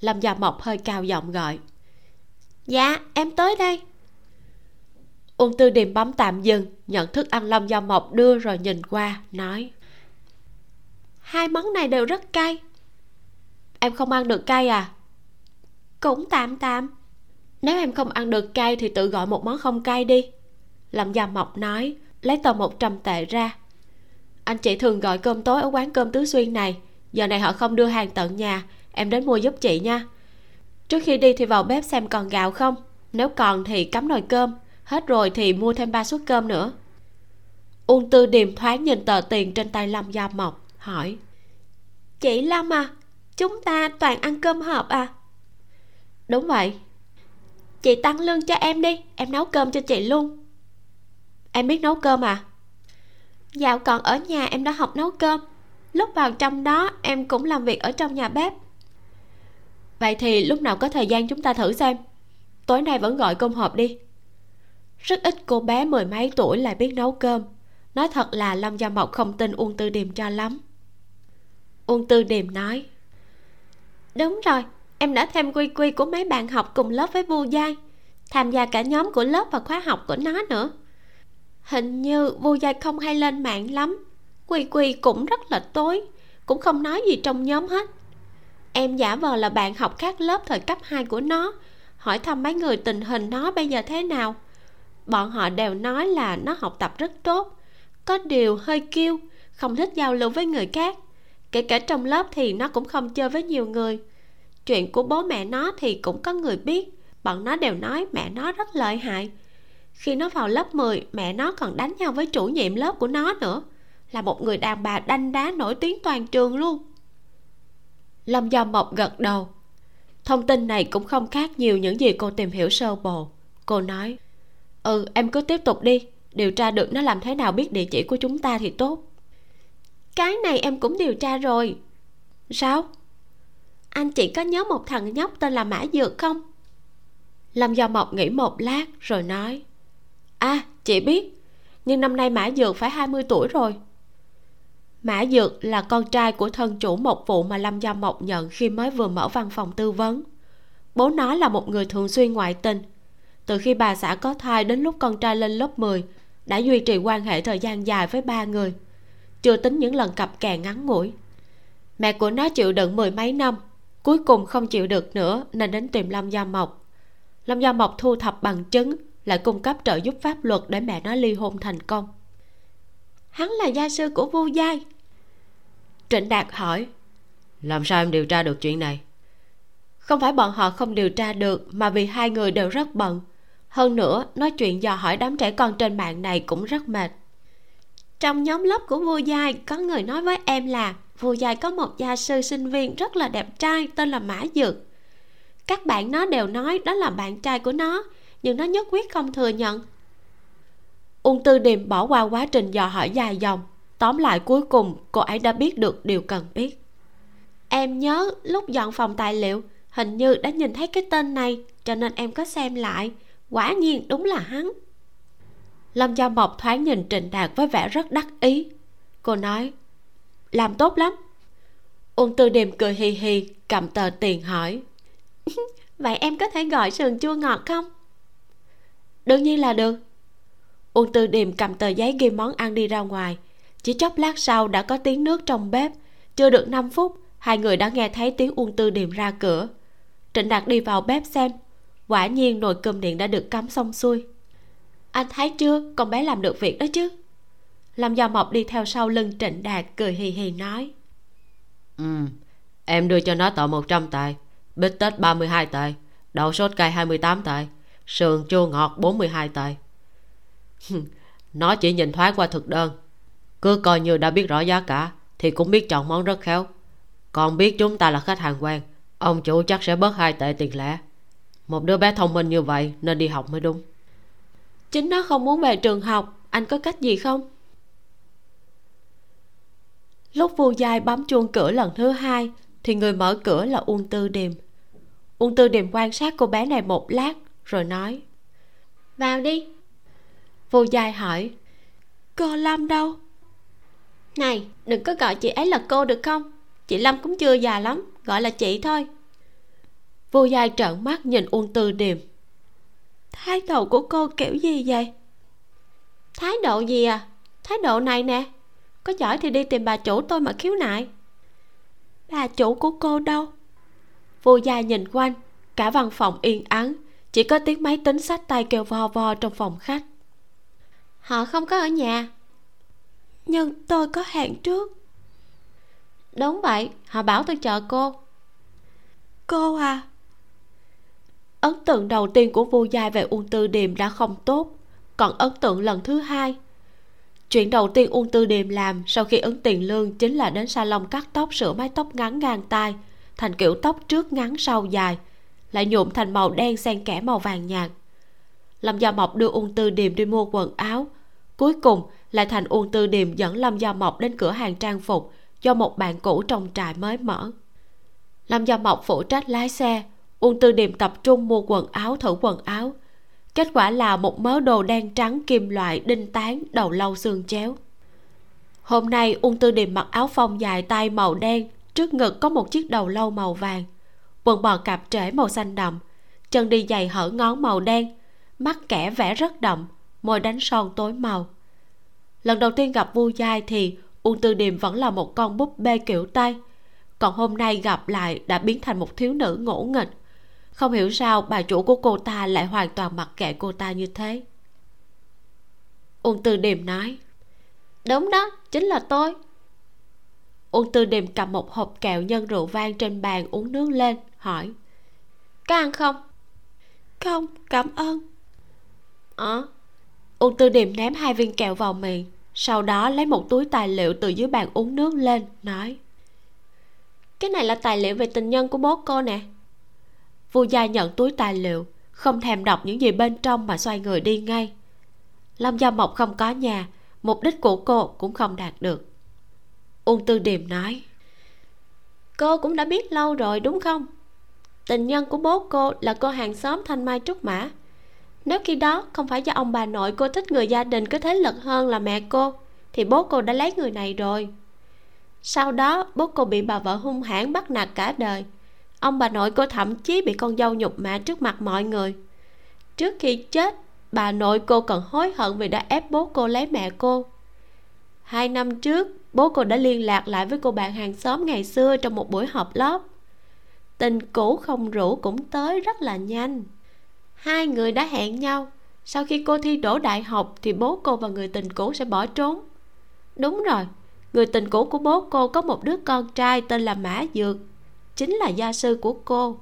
Lâm gia mộc hơi cao giọng gọi. Dạ em tới đây. Uông Tư Điềm bấm tạm dừng, Nhận thức ăn Lâm do Mộc đưa rồi nhìn qua, Nói. Hai món này đều rất cay. Em không ăn được cay à? Cũng tạm tạm. Nếu em không ăn được cay Thì tự gọi một món không cay đi. Lâm Gia Mộc nói, Lấy tờ 100 tệ ra. Anh chị thường gọi cơm tối ở quán cơm Tứ Xuyên này. Giờ này họ không đưa hàng tận nhà. Em đến mua giúp chị nha. Trước khi đi thì vào bếp xem còn gạo không. Nếu còn thì cắm nồi cơm hết rồi thì mua thêm ba suất cơm nữa. Uông tư điềm thoáng nhìn tờ tiền trên tay lâm gia mộc, hỏi. Chị lâm à chúng ta toàn ăn cơm hộp à? Đúng vậy. Chị tăng lương cho em đi, em nấu cơm cho chị luôn. Em biết nấu cơm à? Dạo còn ở nhà em đã học nấu cơm. Lúc vào trong đó, em cũng làm việc ở trong nhà bếp. Vậy thì lúc nào có thời gian chúng ta thử xem. Tối nay vẫn gọi cơm hộp đi rất ít cô bé mười mấy tuổi lại biết nấu cơm. Nói thật là lâm gia mộc không tin uông tư điềm cho lắm. Uông tư điềm nói, đúng rồi, em đã thêm quy quy của mấy bạn học cùng lớp với vu giai, tham gia cả nhóm của lớp và khóa học của nó nữa. Hình như vu giai không hay lên mạng lắm, quy quy cũng rất là tối, cũng không nói gì trong nhóm hết. Em giả vờ là bạn học khác lớp thời cấp 2 của nó, hỏi thăm mấy người tình hình nó bây giờ thế nào bọn họ đều nói là nó học tập rất tốt, có điều hơi kiêu, không thích giao lưu với người khác. Kể cả trong lớp thì nó cũng không chơi với nhiều người. Chuyện của bố mẹ nó thì cũng có người biết, bọn nó đều nói mẹ nó rất lợi hại. Khi nó vào lớp 10 mẹ nó còn đánh nhau với chủ nhiệm lớp của nó nữa, là một người đàn bà đanh đá nổi tiếng toàn trường luôn. Lâm do mộc gật đầu. Thông tin này cũng không khác nhiều những gì cô tìm hiểu sơ bộ. Cô nói ừ em cứ tiếp tục đi. Điều tra được nó làm thế nào, biết địa chỉ của chúng ta thì tốt. Cái này em cũng điều tra rồi. Sao? Anh chị có nhớ một thằng nhóc tên là mã dược không? Lâm do mộc nghĩ một lát rồi nói. À chị biết. Nhưng năm nay mã dược phải 20 tuổi rồi. Mã dược là con trai của thân chủ một vụ mà lâm do mộc nhận khi mới vừa mở văn phòng tư vấn. Bố nó là một người thường xuyên ngoại tình từ khi bà xã có thai đến lúc con trai lên lớp 10 đã duy trì quan hệ thời gian dài với ba người. Chưa tính những lần cặp kè ngắn ngủi. Mẹ của nó chịu đựng mười mấy năm cuối cùng không chịu được nữa nên đến tìm lâm gia mộc. Lâm gia mộc thu thập bằng chứng lại cung cấp trợ giúp pháp luật để mẹ nó ly hôn thành công. Hắn là gia sư của vu giai. Trịnh đạt hỏi làm sao em điều tra được chuyện này? Không phải bọn họ không điều tra được mà vì hai người đều rất bận hơn nữa, nói chuyện dò hỏi đám trẻ con trên mạng này cũng rất mệt. Trong nhóm lớp của vua giai, có người nói với em là vua giai có một gia sư sinh viên rất là đẹp trai, tên là mã dược. Các bạn nó đều nói đó là bạn trai của nó, nhưng nó nhất quyết không thừa nhận. Ung tư điềm bỏ qua quá trình dò hỏi dài dòng. Tóm lại cuối cùng, cô ấy đã biết được điều cần biết. Em nhớ lúc dọn phòng tài liệu, hình như đã nhìn thấy cái tên này, cho nên em có xem lại quả nhiên đúng là hắn. Lâm gia mộc thoáng nhìn trịnh đạt với vẻ rất đắc ý. Cô nói, làm tốt lắm. Uông tư điềm cười hì hì, cầm tờ tiền hỏi, vậy em có thể gọi sườn chua ngọt không? Đương nhiên là được. Uông tư điềm cầm tờ giấy ghi món ăn đi ra ngoài. Chỉ chốc lát sau đã có tiếng nước trong bếp. Chưa được 5 phút, hai người đã nghe thấy tiếng uông tư điềm ra cửa. Trịnh đạt đi vào bếp xem quả nhiên nồi cơm điện đã được cắm xong xuôi. Anh thấy chưa? Con bé làm được việc đó chứ? Lâm gia mộc đi theo sau lưng trịnh đạt cười hì hì nói. Ừ em đưa cho nó tờ 100 tệ, bít tết 32 tệ, đậu sốt cay 28 tệ, sườn chua ngọt 42 tệ. Nó chỉ nhìn thoáng qua thực đơn. Cứ coi như đã biết rõ giá cả, thì cũng biết chọn món rất khéo. Còn biết chúng ta là khách hàng quen, ông chủ chắc sẽ bớt hai tệ tiền lẻ một đứa bé thông minh như vậy nên đi học mới đúng. Chính nó không muốn về trường học. Anh có cách gì không? Lúc vu dài bấm chuông cửa lần thứ hai thì người mở cửa là uông tư điềm. Uông tư điềm quan sát cô bé này một lát rồi nói vào đi. Vu dài hỏi cô lâm đâu? Này đừng có gọi chị ấy là cô được không? Chị lâm cũng chưa già lắm gọi là chị thôi vô giai trợn mắt nhìn uông tư điềm. Thái độ của cô kiểu gì vậy? Thái độ gì à? Thái độ này nè, có giỏi thì đi tìm bà chủ tôi mà khiếu nại. Bà chủ của cô đâu? Vô gia nhìn quanh, cả văn phòng yên ắng, chỉ có tiếng máy tính sách tay kêu vo vo trong phòng khách. Họ không có ở nhà. Nhưng tôi có hẹn trước. Đúng vậy, họ bảo tôi chờ cô. Cô à? Ấn tượng đầu tiên của vô giai về uông tư điềm đã không tốt, còn ấn tượng lần thứ hai. Chuyện đầu tiên uông tư điềm làm sau khi ứng tiền lương chính là đến salon cắt tóc sửa mái tóc ngắn ngang tai thành kiểu tóc trước ngắn sau dài, lại nhuộm thành màu đen xen kẽ màu vàng nhạt. Lâm gia mộc đưa uông tư điềm đi mua quần áo, cuối cùng lại thành uông tư điềm dẫn lâm gia mộc đến cửa hàng trang phục do một bạn cũ trong trại mới mở. Lâm gia mộc phụ trách lái xe uông tư niệm tập trung mua quần áo, thử quần áo. Kết quả là một mớ đồ đen trắng, kim loại, đinh tán, đầu lâu xương chéo. Hôm nay uông tư điềm mặc áo phông dài, tay màu đen, trước ngực có một chiếc đầu lâu màu vàng. Quần bò cạp trễ màu xanh đậm, chân đi giày hở ngón màu đen, mắt kẻ vẽ rất đậm, môi đánh son tối màu. Lần đầu tiên gặp vu dai thì uông tư điềm vẫn là một con búp bê kiểu tay còn hôm nay gặp lại đã biến thành một thiếu nữ ngỗ nghịch không hiểu sao bà chủ của cô ta lại hoàn toàn mặc kệ cô ta như thế. Uông tư điềm nói, đúng đó, chính là tôi. Uông tư điềm cầm một hộp kẹo nhân rượu vang trên bàn uống nước lên, hỏi, có ăn không? Không, cảm ơn. Ờ? À. uông tư điềm ném hai viên kẹo vào miệng, sau đó lấy một túi tài liệu từ dưới bàn uống nước lên, nói, cái này là tài liệu về tình nhân của bố cô nè vu gia nhận túi tài liệu, không thèm đọc những gì bên trong mà xoay người đi ngay. Lâm gia mộc không có nhà, mục đích của cô cũng không đạt được. Uông tư điềm nói, cô cũng đã biết lâu rồi, đúng không? Tình nhân của bố cô là cô hàng xóm thanh mai trúc mã. Nếu khi đó không phải do ông bà nội cô thích người gia đình có thế lực hơn là mẹ cô, thì bố cô đã lấy người này rồi. Sau đó, bố cô bị bà vợ hung hãn bắt nạt cả đời ông bà nội cô thậm chí bị con dâu nhục mạ trước mặt mọi người. Trước khi chết, bà nội cô còn hối hận vì đã ép bố cô lấy mẹ cô. Hai năm trước, bố cô đã liên lạc lại với cô bạn hàng xóm ngày xưa trong một buổi họp lớp. Tình cũ không rủ cũng tới rất là nhanh. Hai người đã hẹn nhau. Sau khi cô thi đỗ đại học thì bố cô và người tình cũ sẽ bỏ trốn. Đúng rồi, người tình cũ của bố cô có một đứa con trai tên là mã dược chính là gia sư của cô.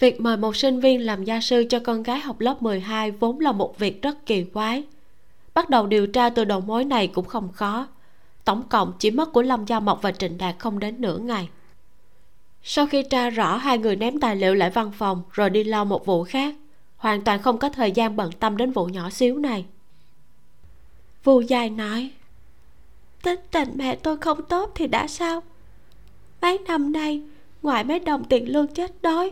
Việc mời một sinh viên làm gia sư cho con gái học lớp 12 vốn là một việc rất kỳ quái. Bắt đầu điều tra từ đầu mối này cũng không khó. Tổng cộng chỉ mất của lâm gia mộc và trịnh đạt không đến nửa ngày. Sau khi tra rõ, hai người ném tài liệu lại văn phòng rồi đi lo một vụ khác. Hoàn toàn không có thời gian bận tâm đến vụ nhỏ xíu này. Vu giai nói tính tình mẹ tôi không tốt thì đã sao? Mấy năm nay, ngoài mấy đồng tiền lương chết đói,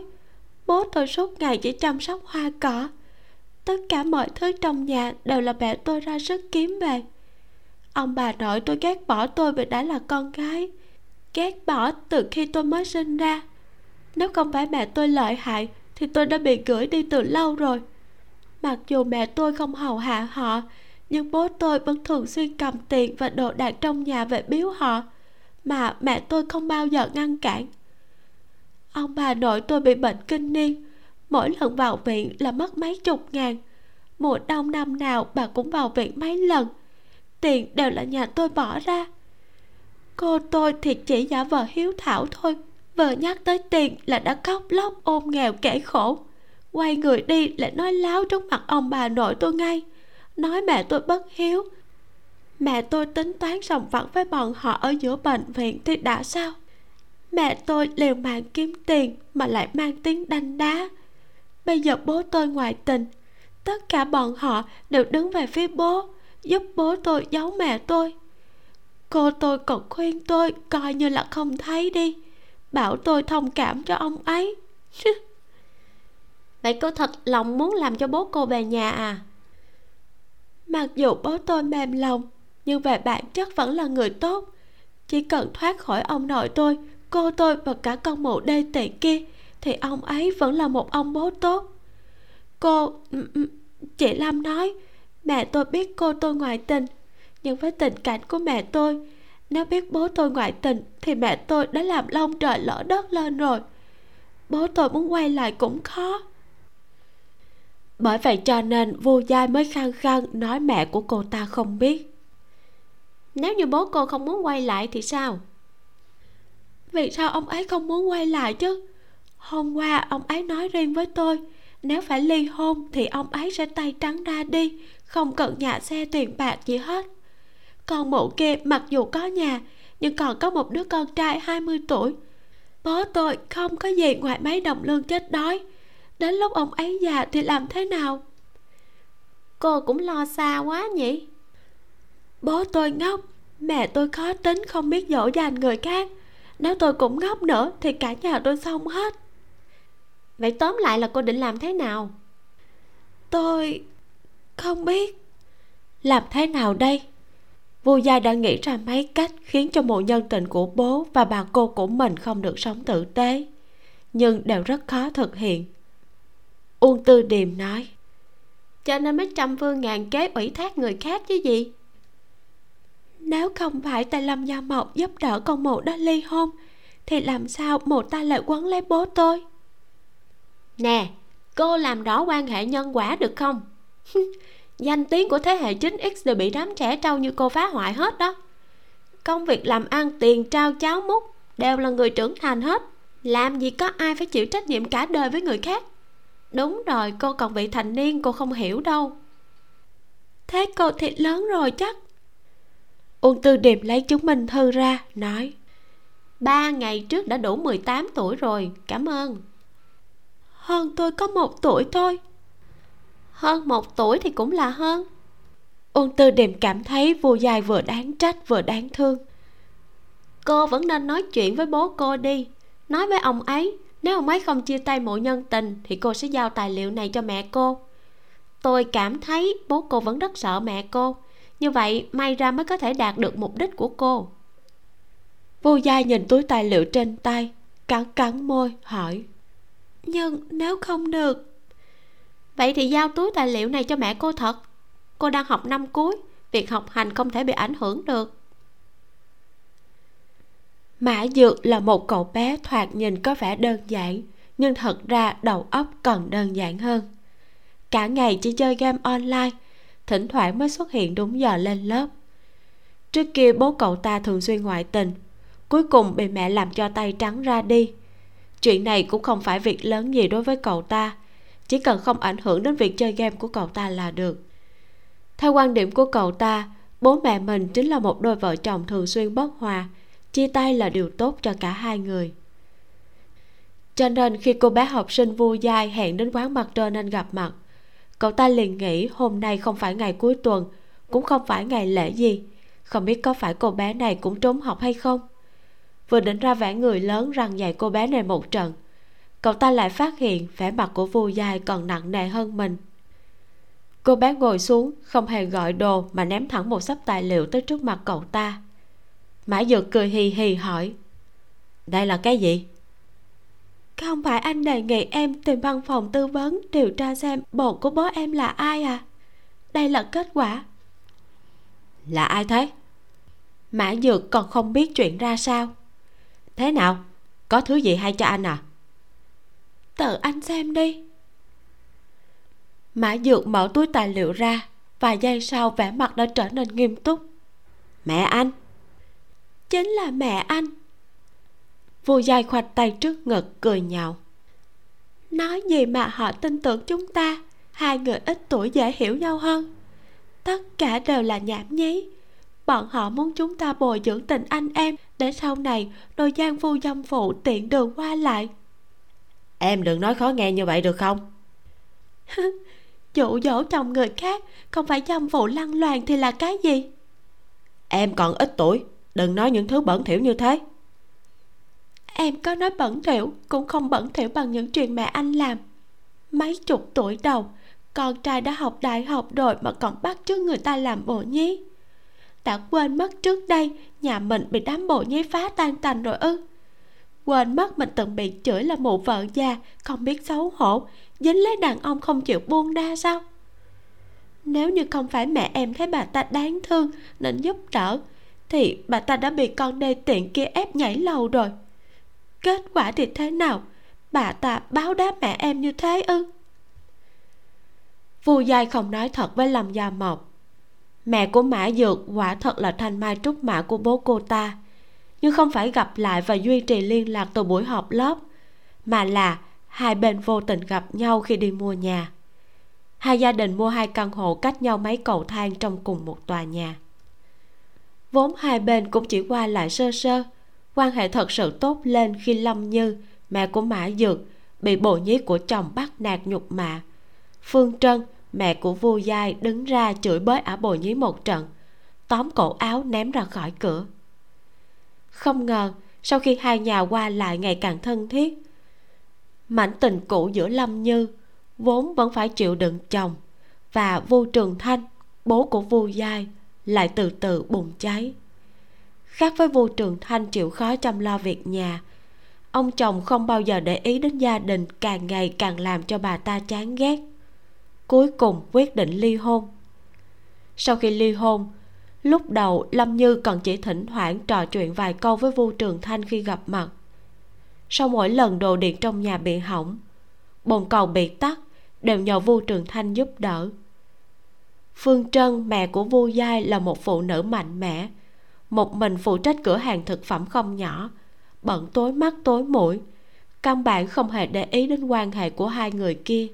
bố tôi suốt ngày chỉ chăm sóc hoa cỏ. Tất cả mọi thứ trong nhà đều là mẹ tôi ra sức kiếm về. Ông bà nội tôi ghét bỏ tôi vì đã là con gái, ghét bỏ từ khi tôi mới sinh ra. Nếu không phải mẹ tôi lợi hại, thì tôi đã bị gửi đi từ lâu rồi. Mặc dù mẹ tôi không hầu hạ họ, nhưng bố tôi vẫn thường xuyên cầm tiền và đồ đạc trong nhà về biếu họ mà mẹ tôi không bao giờ ngăn cản. Ông bà nội tôi bị bệnh kinh niên. Mỗi lần vào viện là mất mấy chục ngàn. Mùa đông năm nào bà cũng vào viện mấy lần. Tiền đều là nhà tôi bỏ ra. Cô tôi thì chỉ giả vờ hiếu thảo thôi. Vừa nhắc tới tiền là đã khóc lóc ôm nghèo kể khổ. Quay người đi lại nói láo trước mặt ông bà nội tôi ngay. Nói mẹ tôi bất hiếu mẹ tôi tính toán sòng phẳng với bọn họ ở giữa bệnh viện thì đã sao? Mẹ tôi liều mạng kiếm tiền mà lại mang tiếng đanh đá. Bây giờ bố tôi ngoại tình. Tất cả bọn họ đều đứng về phía bố giúp bố tôi giấu mẹ tôi. Cô tôi còn khuyên tôi coi như là không thấy đi. Bảo tôi thông cảm cho ông ấy. Vậy cô thật lòng muốn làm cho bố cô về nhà à? Mặc dù bố tôi mềm lòng nhưng về bản chất vẫn là người tốt. Chỉ cần thoát khỏi ông nội tôi, cô tôi và cả con mụ đê tiện kia, thì ông ấy vẫn là một ông bố tốt. Cô chị lâm nói, mẹ tôi biết cô tôi ngoại tình. Nhưng với tình cảnh của mẹ tôi, nếu biết bố tôi ngoại tình, thì mẹ tôi đã làm lông trời lỡ đất lên rồi. Bố tôi muốn quay lại cũng khó. Bởi vậy cho nên vua giai mới khăng khăng nói mẹ của cô ta không biết nếu như bố cô không muốn quay lại thì sao? Vì sao ông ấy không muốn quay lại chứ? Hôm qua ông ấy nói riêng với tôi, nếu phải ly hôn thì ông ấy sẽ tay trắng ra đi, không cần nhà xe tiền bạc gì hết. Còn mụ kia mặc dù có nhà, nhưng còn có một đứa con trai 20 tuổi. Bố tôi không có gì ngoài mấy đồng lương chết đói. Đến lúc ông ấy già thì làm thế nào? Cô cũng lo xa quá nhỉ? Bố tôi ngốc. Mẹ tôi khó tính, không biết dỗ dành người khác. Nếu tôi cũng ngốc nữa, thì cả nhà tôi xong hết. Vậy tóm lại là cô định làm thế nào? Tôi không biết. Làm thế nào đây? Vua gia đã nghĩ ra mấy cách khiến cho mộ nhân tình của bố và bà cô của mình không được sống tử tế, nhưng đều rất khó thực hiện. Uông tư điềm nói, cho nên mới trăm phương ngàn kế ủy thác người khác chứ gì? Nếu không phải tại lâm gia mộc giúp đỡ con mụ đó ly hôn thì làm sao mụ ta lại quấn lấy bố tôi? Nè cô làm rõ quan hệ nhân quả được không? Danh tiếng của thế hệ 9X đều bị đám trẻ trâu như cô phá hoại hết đó. Công việc làm ăn tiền trao cháo múc đều là người trưởng thành hết. Làm gì có ai phải chịu trách nhiệm cả đời với người khác. Đúng rồi cô còn vị thành niên cô không hiểu đâu. Thế cô thì lớn rồi chắc uông tư điềm lấy chứng minh thư ra nói ba ngày trước đã đủ 18 tuổi rồi cảm ơn. Hơn tôi có một tuổi thôi. Hơn một tuổi thì cũng là hơn. Ôn tư điềm cảm thấy vua dài vừa đáng trách vừa đáng thương. Cô vẫn nên nói chuyện với bố cô đi. Nói với ông ấy nếu ông ấy không chia tay mộ nhân tình thì cô sẽ giao tài liệu này cho mẹ cô. Tôi cảm thấy bố cô vẫn rất sợ mẹ cô như vậy may ra mới có thể đạt được mục đích của cô. Vô gia nhìn túi tài liệu trên tay cắn cắn môi hỏi. Nhưng nếu không được? Vậy thì giao túi tài liệu này cho mẹ cô thật. Cô đang học năm cuối việc học hành không thể bị ảnh hưởng được. Mã dược là một cậu bé thoạt nhìn có vẻ đơn giản nhưng thật ra đầu óc còn đơn giản hơn. Cả ngày chỉ chơi game online thỉnh thoảng mới xuất hiện đúng giờ lên lớp. Trước kia bố cậu ta thường xuyên ngoại tình, cuối cùng bị mẹ làm cho tay trắng ra đi. Chuyện này cũng không phải việc lớn gì đối với cậu ta, chỉ cần không ảnh hưởng đến việc chơi game của cậu ta là được. Theo quan điểm của cậu ta, bố mẹ mình chính là một đôi vợ chồng thường xuyên bất hòa, chia tay là điều tốt cho cả hai người. Cho nên khi cô bé học sinh vui dai hẹn đến quán mặt trên nên gặp mặt cậu ta liền nghĩ hôm nay không phải ngày cuối tuần, cũng không phải ngày lễ gì. Không biết có phải cô bé này cũng trốn học hay không? Vừa định ra vẻ người lớn rằng dạy cô bé này một trận, cậu ta lại phát hiện vẻ mặt của vu dài còn nặng nề hơn mình. Cô bé ngồi xuống, không hề gọi đồ mà ném thẳng một sấp tài liệu tới trước mặt cậu ta. Mã dược cười hì hì hỏi, đây là cái gì? Không phải anh đề nghị em tìm văn phòng tư vấn điều tra xem bồ của bố em là ai à? Đây là kết quả. Là ai thế? Mã dược còn không biết chuyện ra sao. Thế nào? Có thứ gì hay cho anh à? Tự anh xem đi. Mã dược mở túi tài liệu ra, vài giây sau vẻ mặt đã trở nên nghiêm túc. Mẹ anh. Chính là mẹ anh vua dài khoạch tay trước ngực cười nhạo. Nói gì mà họ tin tưởng chúng ta? Hai người ít tuổi dễ hiểu nhau hơn. Tất cả đều là nhảm nhí. Bọn họ muốn chúng ta bồi dưỡng tình anh em để sau này đôi gian phu dâm phụ tiện đường qua lại. Em đừng nói khó nghe như vậy được không? Dụ dỗ chồng người khác không phải dâm phụ lăng loàn thì là cái gì? Em còn ít tuổi đừng nói những thứ bẩn thỉu như thế em có nói bẩn thỉu, cũng không bẩn thỉu bằng những chuyện mẹ anh làm. Mấy chục tuổi đầu, con trai đã học đại học rồi mà còn bắt chước người ta làm bộ nhí. Đã quên mất trước đây, nhà mình bị đám bộ nhí phá tan tành rồi ư. Quên mất mình từng bị chửi là mụ vợ già, không biết xấu hổ, dính lấy đàn ông không chịu buông ra sao? Nếu như không phải mẹ em thấy bà ta đáng thương, nên giúp đỡ, thì bà ta đã bị con đê tiện kia ép nhảy lầu rồi kết quả thì thế nào? Bà ta báo đáp mẹ em như thế ư? Vu giai không nói thật với lâm gia mộc. Mẹ của mã dược quả thật là thanh mai trúc mã của bố cô ta. Nhưng không phải gặp lại và duy trì liên lạc từ buổi họp lớp, mà là hai bên vô tình gặp nhau khi đi mua nhà. Hai gia đình mua hai căn hộ cách nhau mấy cầu thang trong cùng một tòa nhà. Vốn hai bên cũng chỉ qua lại sơ sơ quan hệ thật sự tốt lên khi lâm như, mẹ của mã dược, bị bộ nhí của chồng bắt nạt nhục mạ. Phương trân, mẹ của vu giai, đứng ra chửi bới ả bồ nhí một trận. Tóm cổ áo ném ra khỏi cửa. Không ngờ, sau khi hai nhà qua lại ngày càng thân thiết, mảnh tình cũ giữa lâm như vốn vẫn phải chịu đựng chồng và vu trường thanh, bố của vu giai, lại từ từ bùng cháy khác với vô trường thanh chịu khó chăm lo việc nhà. Ông chồng không bao giờ để ý đến gia đình, càng ngày càng làm cho bà ta chán ghét. Cuối cùng quyết định ly hôn. Sau khi ly hôn, lúc đầu lâm như còn chỉ thỉnh thoảng trò chuyện vài câu với vu trường thanh khi gặp mặt. Sau mỗi lần đồ điện trong nhà bị hỏng, bồn cầu bị tắt, đều nhờ vu trường thanh giúp đỡ. Phương trân, mẹ của vu giai là một phụ nữ mạnh mẽ một mình phụ trách cửa hàng thực phẩm không nhỏ. Bận tối mắt tối mũi. Căn bản không hề để ý đến quan hệ của hai người kia.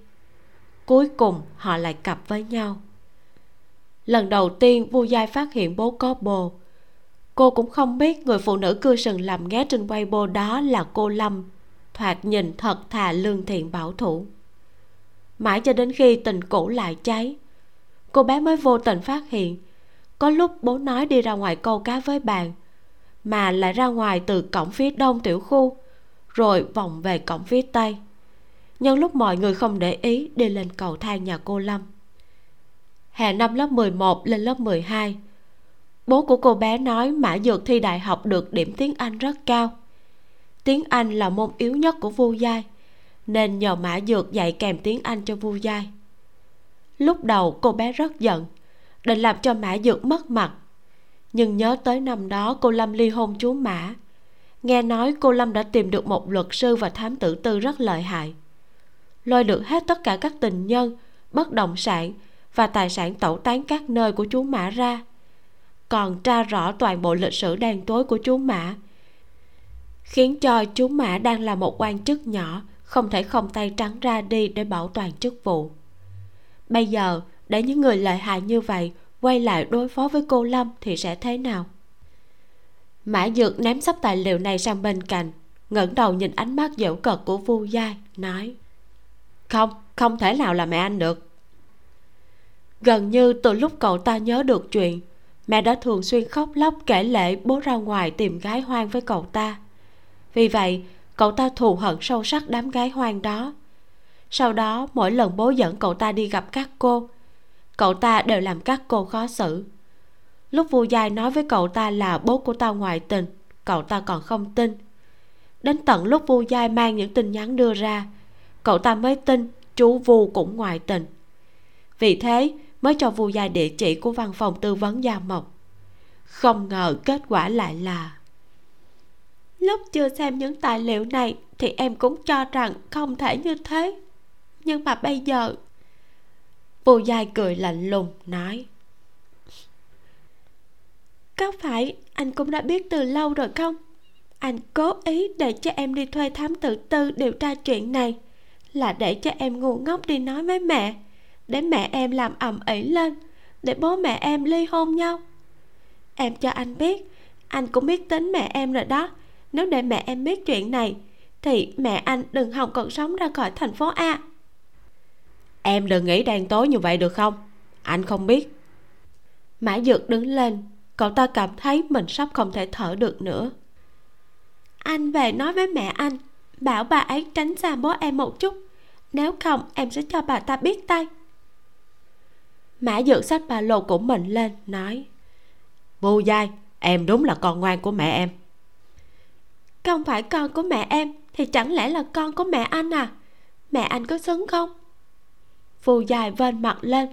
Cuối cùng, họ lại cặp với nhau. Lần đầu tiên, vu giai phát hiện bố có bồ. Cô cũng không biết người phụ nữ cư sừng làm nghé trên weibo đó là cô lâm, thoạt nhìn thật thà lương thiện bảo thủ. Mãi cho đến khi tình cũ lại cháy, cô bé mới vô tình phát hiện có lúc bố nói đi ra ngoài câu cá với bạn, mà lại ra ngoài từ cổng phía đông tiểu khu, rồi vòng về cổng phía tây. Nhân lúc mọi người không để ý, đi lên cầu thang nhà cô lâm. Hè năm lớp 11 lên lớp 12 bố của cô bé nói mã dược thi đại học được điểm tiếng anh rất cao. Tiếng anh là môn yếu nhất của vu giai, nên nhờ mã dược dạy kèm tiếng anh cho vu giai. Lúc đầu cô bé rất giận định làm cho mã dược mất mặt. Nhưng nhớ tới năm đó cô lâm ly hôn chú mã. Nghe nói cô lâm đã tìm được một luật sư và thám tử tư rất lợi hại. Lôi được hết tất cả các tình nhân, bất động sản và tài sản tẩu tán các nơi của chú mã ra. Còn tra rõ toàn bộ lịch sử đen tối của chú mã, khiến cho chú mã đang là một quan chức nhỏ, không thể không tay trắng ra đi để bảo toàn chức vụ. Bây giờ để những người lợi hại như vậy quay lại đối phó với cô lâm thì sẽ thế nào? Mã dược ném sắp tài liệu này sang bên cạnh, ngẩng đầu nhìn ánh mắt dễu cợt của vu giai, nói, không không thể nào là mẹ anh được. Gần như từ lúc cậu ta nhớ được chuyện, mẹ đã thường xuyên khóc lóc kể lệ bố ra ngoài tìm gái hoang với cậu ta. Vì vậy, cậu ta thù hận sâu sắc đám gái hoang đó. Sau đó, mỗi lần bố dẫn cậu ta đi gặp các cô cậu ta đều làm các cô khó xử. Lúc vu giai nói với cậu ta là bố của tao ngoại tình, cậu ta còn không tin. Đến tận lúc vu giai mang những tin nhắn đưa ra, cậu ta mới tin chú vu cũng ngoại tình. Vì thế, mới cho vu giai địa chỉ của văn phòng tư vấn gia mộc. Không ngờ kết quả lại là, lúc chưa xem những tài liệu này thì em cũng cho rằng không thể như thế. Nhưng mà bây giờ vô giai cười lạnh lùng, nói. Có phải anh cũng đã biết từ lâu rồi không? Anh cố ý để cho em đi thuê thám tử tư điều tra chuyện này, là để cho em ngu ngốc đi nói với mẹ, để mẹ em làm ầm ĩ lên, để bố mẹ em ly hôn nhau. Em cho anh biết, anh cũng biết tính mẹ em rồi đó. Nếu để mẹ em biết chuyện này, thì mẹ anh đừng hòng còn sống ra khỏi thành phố a em đừng nghĩ đen tối như vậy được không? Anh không biết. Mã dược đứng lên. Cậu ta cảm thấy mình sắp không thể thở được nữa. Anh về nói với mẹ anh, bảo bà ấy tránh xa bố em một chút. Nếu không, em sẽ cho bà ta biết tay. Mã dược sách ba lô của mình lên, nói vô giai em đúng là con ngoan của mẹ em. Không phải con của mẹ em, thì chẳng lẽ là con của mẹ anh à? Mẹ anh có xứng không? Phù dài vên mặt lên.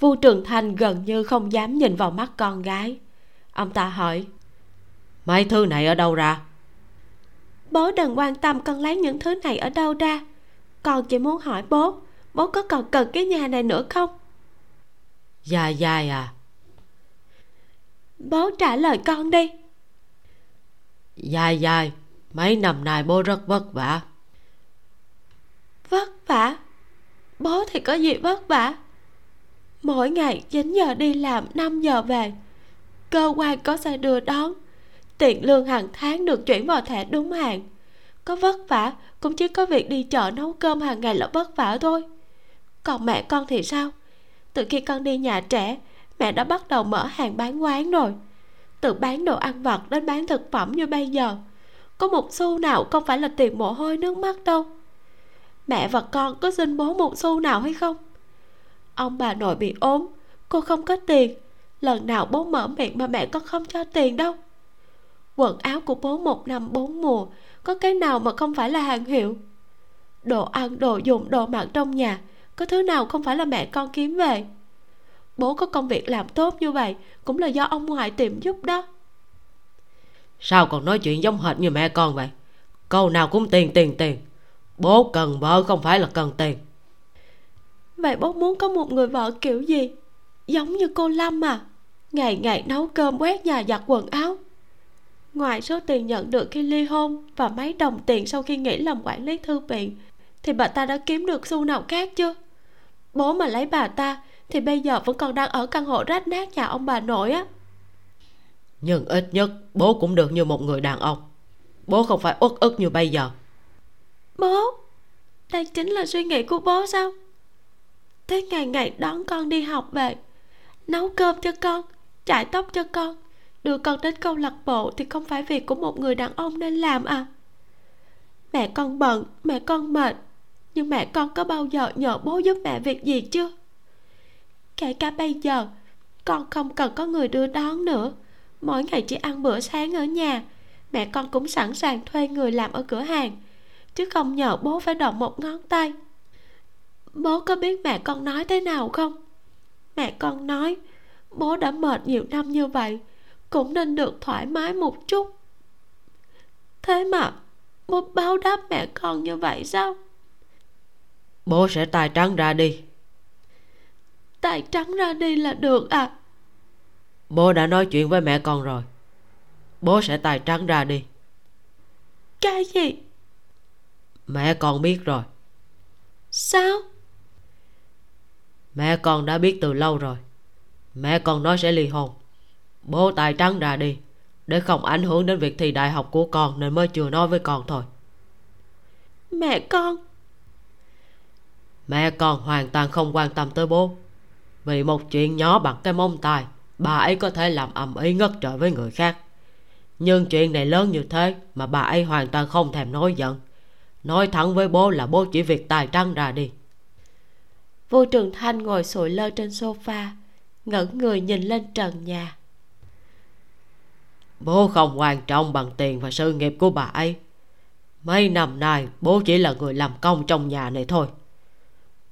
Vu trường thành gần như không dám nhìn vào mắt con gái. Ông ta hỏi mấy thứ này ở đâu ra? Bố đừng quan tâm con lấy những thứ này ở đâu ra. Con chỉ muốn hỏi bố bố có còn cần cái nhà này nữa không? Dài dài à. Bố trả lời con đi. Dài dài mấy năm nay bố rất vất vả vất vả. Bố thì có gì vất vả? Mỗi ngày 9 giờ đi làm 5 giờ về. Cơ quan có xe đưa đón. Tiền lương hàng tháng được chuyển vào thẻ đúng hạn. Có vất vả, cũng chỉ có việc đi chợ nấu cơm hàng ngày là vất vả thôi. Còn mẹ con thì sao? Từ khi con đi nhà trẻ, mẹ đã bắt đầu mở hàng bán quán rồi. Từ bán đồ ăn vặt đến bán thực phẩm như bây giờ, có một xu nào không phải là tiền mồ hôi nước mắt đâu mẹ và con có xin bố một xu nào hay không? Ông bà nội bị ốm, cô không có tiền. Lần nào bố mở miệng mà mẹ con không cho tiền đâu. Quần áo của bố một năm bốn mùa, có cái nào mà không phải là hàng hiệu? Đồ ăn, đồ dùng, đồ mặc trong nhà, có thứ nào không phải là mẹ con kiếm về? Bố có công việc làm tốt như vậy, cũng là do ông ngoại tìm giúp đó. Sao còn nói chuyện giống hệt như mẹ con vậy? Câu nào cũng tiền tiền tiền bố cần vợ không phải là cần tiền. Vậy bố muốn có một người vợ kiểu gì? Giống như cô lâm à? Ngày ngày nấu cơm quét nhà giặt quần áo. Ngoài số tiền nhận được khi ly hôn và mấy đồng tiền sau khi nghỉ làm quản lý thư viện thì bà ta đã kiếm được xu nào khác chưa? Bố mà lấy bà ta thì bây giờ vẫn còn đang ở căn hộ rách nát nhà ông bà nội á. Nhưng ít nhất bố cũng được như một người đàn ông. Bố không phải uất ức như bây giờ bố, đây chính là suy nghĩ của bố sao? Thế ngày ngày đón con đi học về, nấu cơm cho con, chải tóc cho con, đưa con đến câu lạc bộ thì không phải việc của một người đàn ông nên làm à? Mẹ con bận, mẹ con mệt, nhưng mẹ con có bao giờ nhờ bố giúp mẹ việc gì chưa? Kể cả bây giờ, con không cần có người đưa đón nữa. Mỗi ngày chỉ ăn bữa sáng ở nhà, mẹ con cũng sẵn sàng thuê người làm ở cửa hàng chứ không nhờ bố phải động một ngón tay. Bố có biết mẹ con nói thế nào không? Mẹ con nói bố đã mệt nhiều năm như vậy cũng nên được thoải mái một chút. Thế mà bố báo đáp mẹ con như vậy sao? Bố sẽ tài trắng ra đi. Tài trắng ra đi là được à? Bố đã nói chuyện với mẹ con rồi. Bố sẽ tài trắng ra đi. Cái gì mẹ con biết rồi. Sao? Mẹ con đã biết từ lâu rồi. Mẹ con nói sẽ ly hôn. Bố tài trắng ra đi để không ảnh hưởng đến việc thi đại học của con nên mới chưa nói với con thôi. Mẹ con. Mẹ con hoàn toàn không quan tâm tới bố vì một chuyện nhỏ bằng cái mông tài bà ấy có thể làm ầm ĩ ngất trời với người khác. Nhưng chuyện này lớn như thế mà bà ấy hoàn toàn không thèm nói giận nói thẳng với bố là bố chỉ việc tài trắng ra đi. Vô trường thanh ngồi sụi lơ trên sofa ngẩng người nhìn lên trần nhà. Bố không quan trọng bằng tiền và sự nghiệp của bà ấy. Mấy năm nay bố chỉ là người làm công trong nhà này thôi.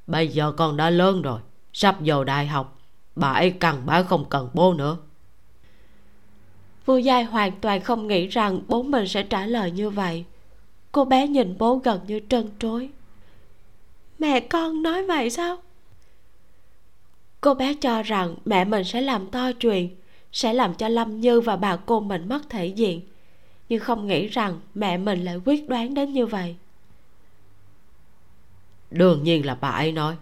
Bây giờ con đã lớn rồi sắp vào đại học bà ấy cần bá không cần bố nữa. Vu Giai hoàn toàn không nghĩ rằng bố mình sẽ trả lời như vậy Cô bé nhìn bố gần như trân trối. Mẹ con nói vậy sao? Cô bé cho rằng mẹ mình sẽ làm to chuyện Sẽ làm cho Lâm Như và bà cô mình mất thể diện Nhưng không nghĩ rằng mẹ mình lại quyết đoán đến như vậy. Đương nhiên là bà ấy nói.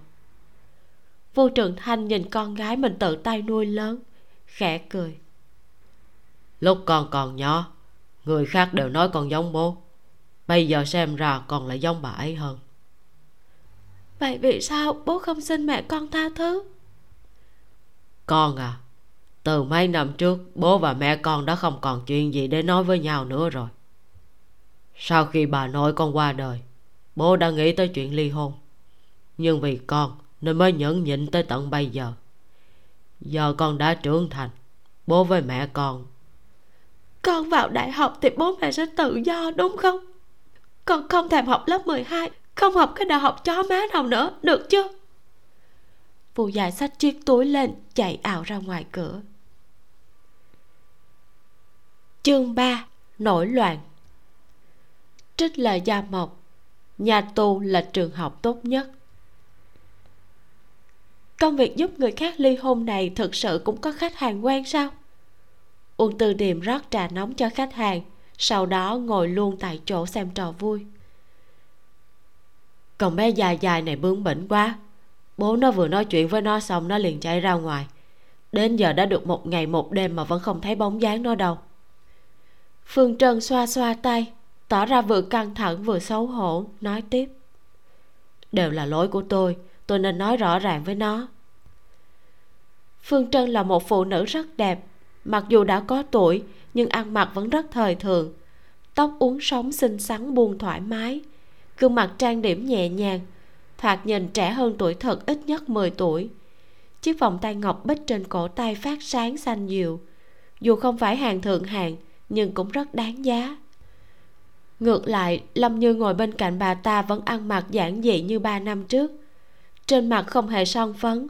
Vu Trường Thanh nhìn con gái mình tự tay nuôi lớn Khẽ cười. Lúc con còn nhỏ người khác đều nói con giống bố bây giờ xem ra con lại giống bà ấy hơn. Vậy vì sao bố không xin mẹ con tha thứ? Con à từ mấy năm trước bố và mẹ con đã không còn chuyện gì để nói với nhau nữa rồi. Sau khi bà nội con qua đời bố đã nghĩ tới chuyện ly hôn. Nhưng vì con nên mới nhẫn nhịn tới tận bây giờ. Giờ con đã trưởng thành bố với mẹ con. Con vào đại học thì bố mẹ sẽ tự do đúng không con không thèm học lớp 12 không học cái đại học chó má nào nữa, được chưa? Phù dài xách chiếc túi lên, chạy ảo ra ngoài cửa. Chương 3 nổi loạn. Trích lời gia mộc, nhà tù là trường học tốt nhất. Công việc giúp người khác ly hôn này thực sự cũng có khách hàng quen sao? Uông tư điềm rót trà nóng cho khách hàng sau đó ngồi luôn tại chỗ xem trò vui. Còn bé dài dài này bướng bỉnh quá. Bố nó vừa nói chuyện với nó xong nó liền chạy ra ngoài. Đến giờ đã được một ngày một đêm mà vẫn không thấy bóng dáng nó đâu. Phương trân xoa xoa tay, tỏ ra vừa căng thẳng vừa xấu hổ, nói tiếp. Đều là lỗi của tôi tôi nên nói rõ ràng với nó. Phương trân là một phụ nữ rất đẹp. Mặc dù đã có tuổi nhưng ăn mặc vẫn rất thời thượng, tóc uốn sóng xinh xắn buông thoải mái. Gương mặt trang điểm nhẹ nhàng thoạt nhìn trẻ hơn tuổi thật ít nhất 10 tuổi. Chiếc vòng tay ngọc bích trên cổ tay phát sáng xanh dịu dù không phải hàng thượng hạng nhưng cũng rất đáng giá. Ngược lại lâm như ngồi bên cạnh bà ta vẫn ăn mặc giản dị như ba năm trước. Trên mặt không hề son phấn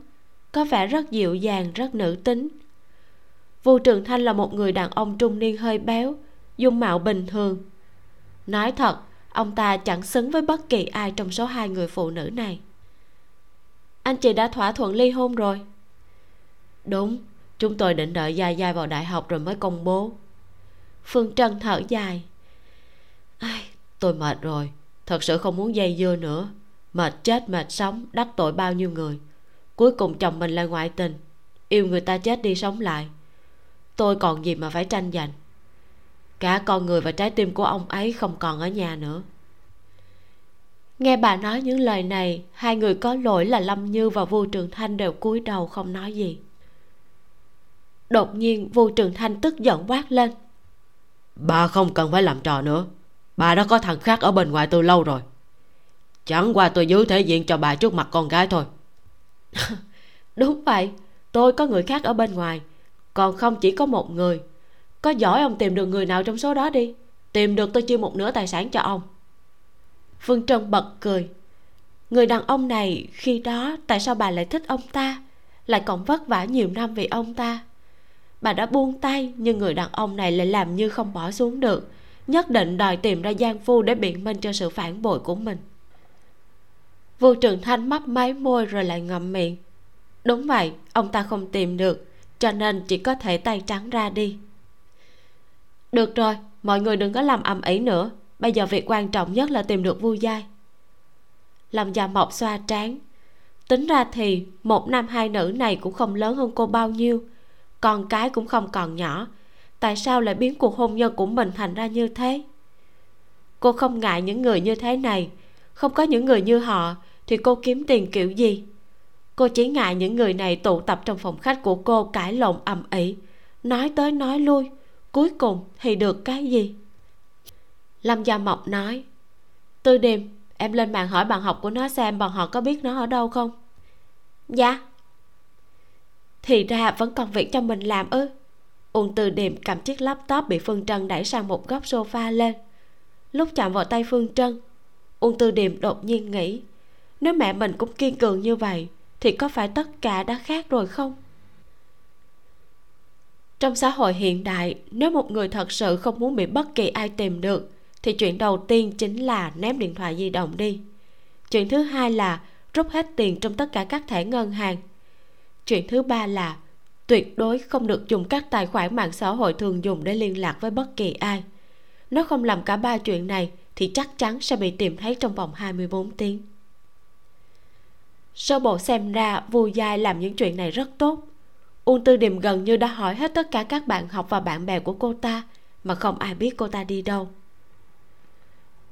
có vẻ rất dịu dàng rất nữ tính. Vu Trường Thanh là một người đàn ông trung niên hơi béo Dung mạo bình thường. Nói thật Ông ta chẳng xứng với bất kỳ ai trong số hai người phụ nữ này. Anh chị đã thỏa thuận ly hôn rồi. Đúng Chúng tôi định đợi Gia Gia vào đại học rồi mới công bố. Phương Trân thở dài. Ai, Tôi mệt rồi Thật sự không muốn dây dưa nữa. Mệt chết mệt sống Đắc tội bao nhiêu người. Cuối cùng chồng mình là ngoại tình. Yêu người ta chết đi sống lại tôi còn gì mà phải tranh giành. Cả con người và trái tim của ông ấy không còn ở nhà nữa. Nghe bà nói những lời này hai người có lỗi là lâm như và vu trường thanh đều cúi đầu không nói gì. Đột nhiên vu trường thanh tức giận quát lên. Bà không cần phải làm trò nữa. Bà đã có thằng khác ở bên ngoài từ lâu rồi. Chẳng qua tôi giữ thể diện cho bà trước mặt con gái thôi. Đúng vậy tôi có người khác ở bên ngoài còn không chỉ có một người. Có giỏi ông tìm được người nào trong số đó đi. Tìm được tôi chia một nửa tài sản cho ông. Phương trân bật cười. Người đàn ông này, khi đó, tại sao bà lại thích ông ta? Lại còn vất vả nhiều năm vì ông ta. Bà đã buông tay, nhưng người đàn ông này lại làm như không bỏ xuống được. Nhất định đòi tìm ra giang phu để biện minh cho sự phản bội của mình. Vô trường thanh mấp máy môi rồi lại ngậm miệng. Đúng vậy, ông ta không tìm được cho nên chỉ có thể tay trắng ra đi. Được rồi, mọi người đừng có làm ầm ĩ nữa. Bây giờ việc quan trọng nhất là tìm được vui giai. Lâm già mộc xoa trán. Tính ra thì một nam hai nữ này cũng không lớn hơn cô bao nhiêu. Con cái cũng không còn nhỏ. Tại sao lại biến cuộc hôn nhân của mình thành ra như thế? Cô không ngại những người như thế này. Không có những người như họ, thì cô kiếm tiền kiểu gì? Cô chỉ ngại những người này tụ tập trong phòng khách của cô cãi lộn ầm ĩ. Nói tới nói lui, cuối cùng thì được cái gì? Lâm gia mộc nói, tư điềm, em lên mạng hỏi bạn học của nó xem bọn họ có biết nó ở đâu không? Dạ. Thì ra vẫn còn việc cho mình làm ư? Uông từ điềm cầm chiếc laptop bị phương trân đẩy sang một góc sofa lên. Lúc chạm vào tay phương trân, uông từ điềm đột nhiên nghĩ, nếu mẹ mình cũng kiên cường như vậy thì có phải tất cả đã khác rồi không? Trong xã hội hiện đại, nếu một người thật sự không muốn bị bất kỳ ai tìm được, thì chuyện đầu tiên chính là ném điện thoại di động đi. Chuyện thứ hai là rút hết tiền trong tất cả các thẻ ngân hàng. Chuyện thứ ba là tuyệt đối không được dùng các tài khoản mạng xã hội thường dùng để liên lạc với bất kỳ ai. Nếu không làm cả ba chuyện này, thì chắc chắn sẽ bị tìm thấy trong vòng 24 tiếng sơ bộ xem ra vu giai làm những chuyện này rất tốt. Uông tư điềm gần như đã hỏi hết tất cả các bạn học và bạn bè của cô ta, mà không ai biết cô ta đi đâu.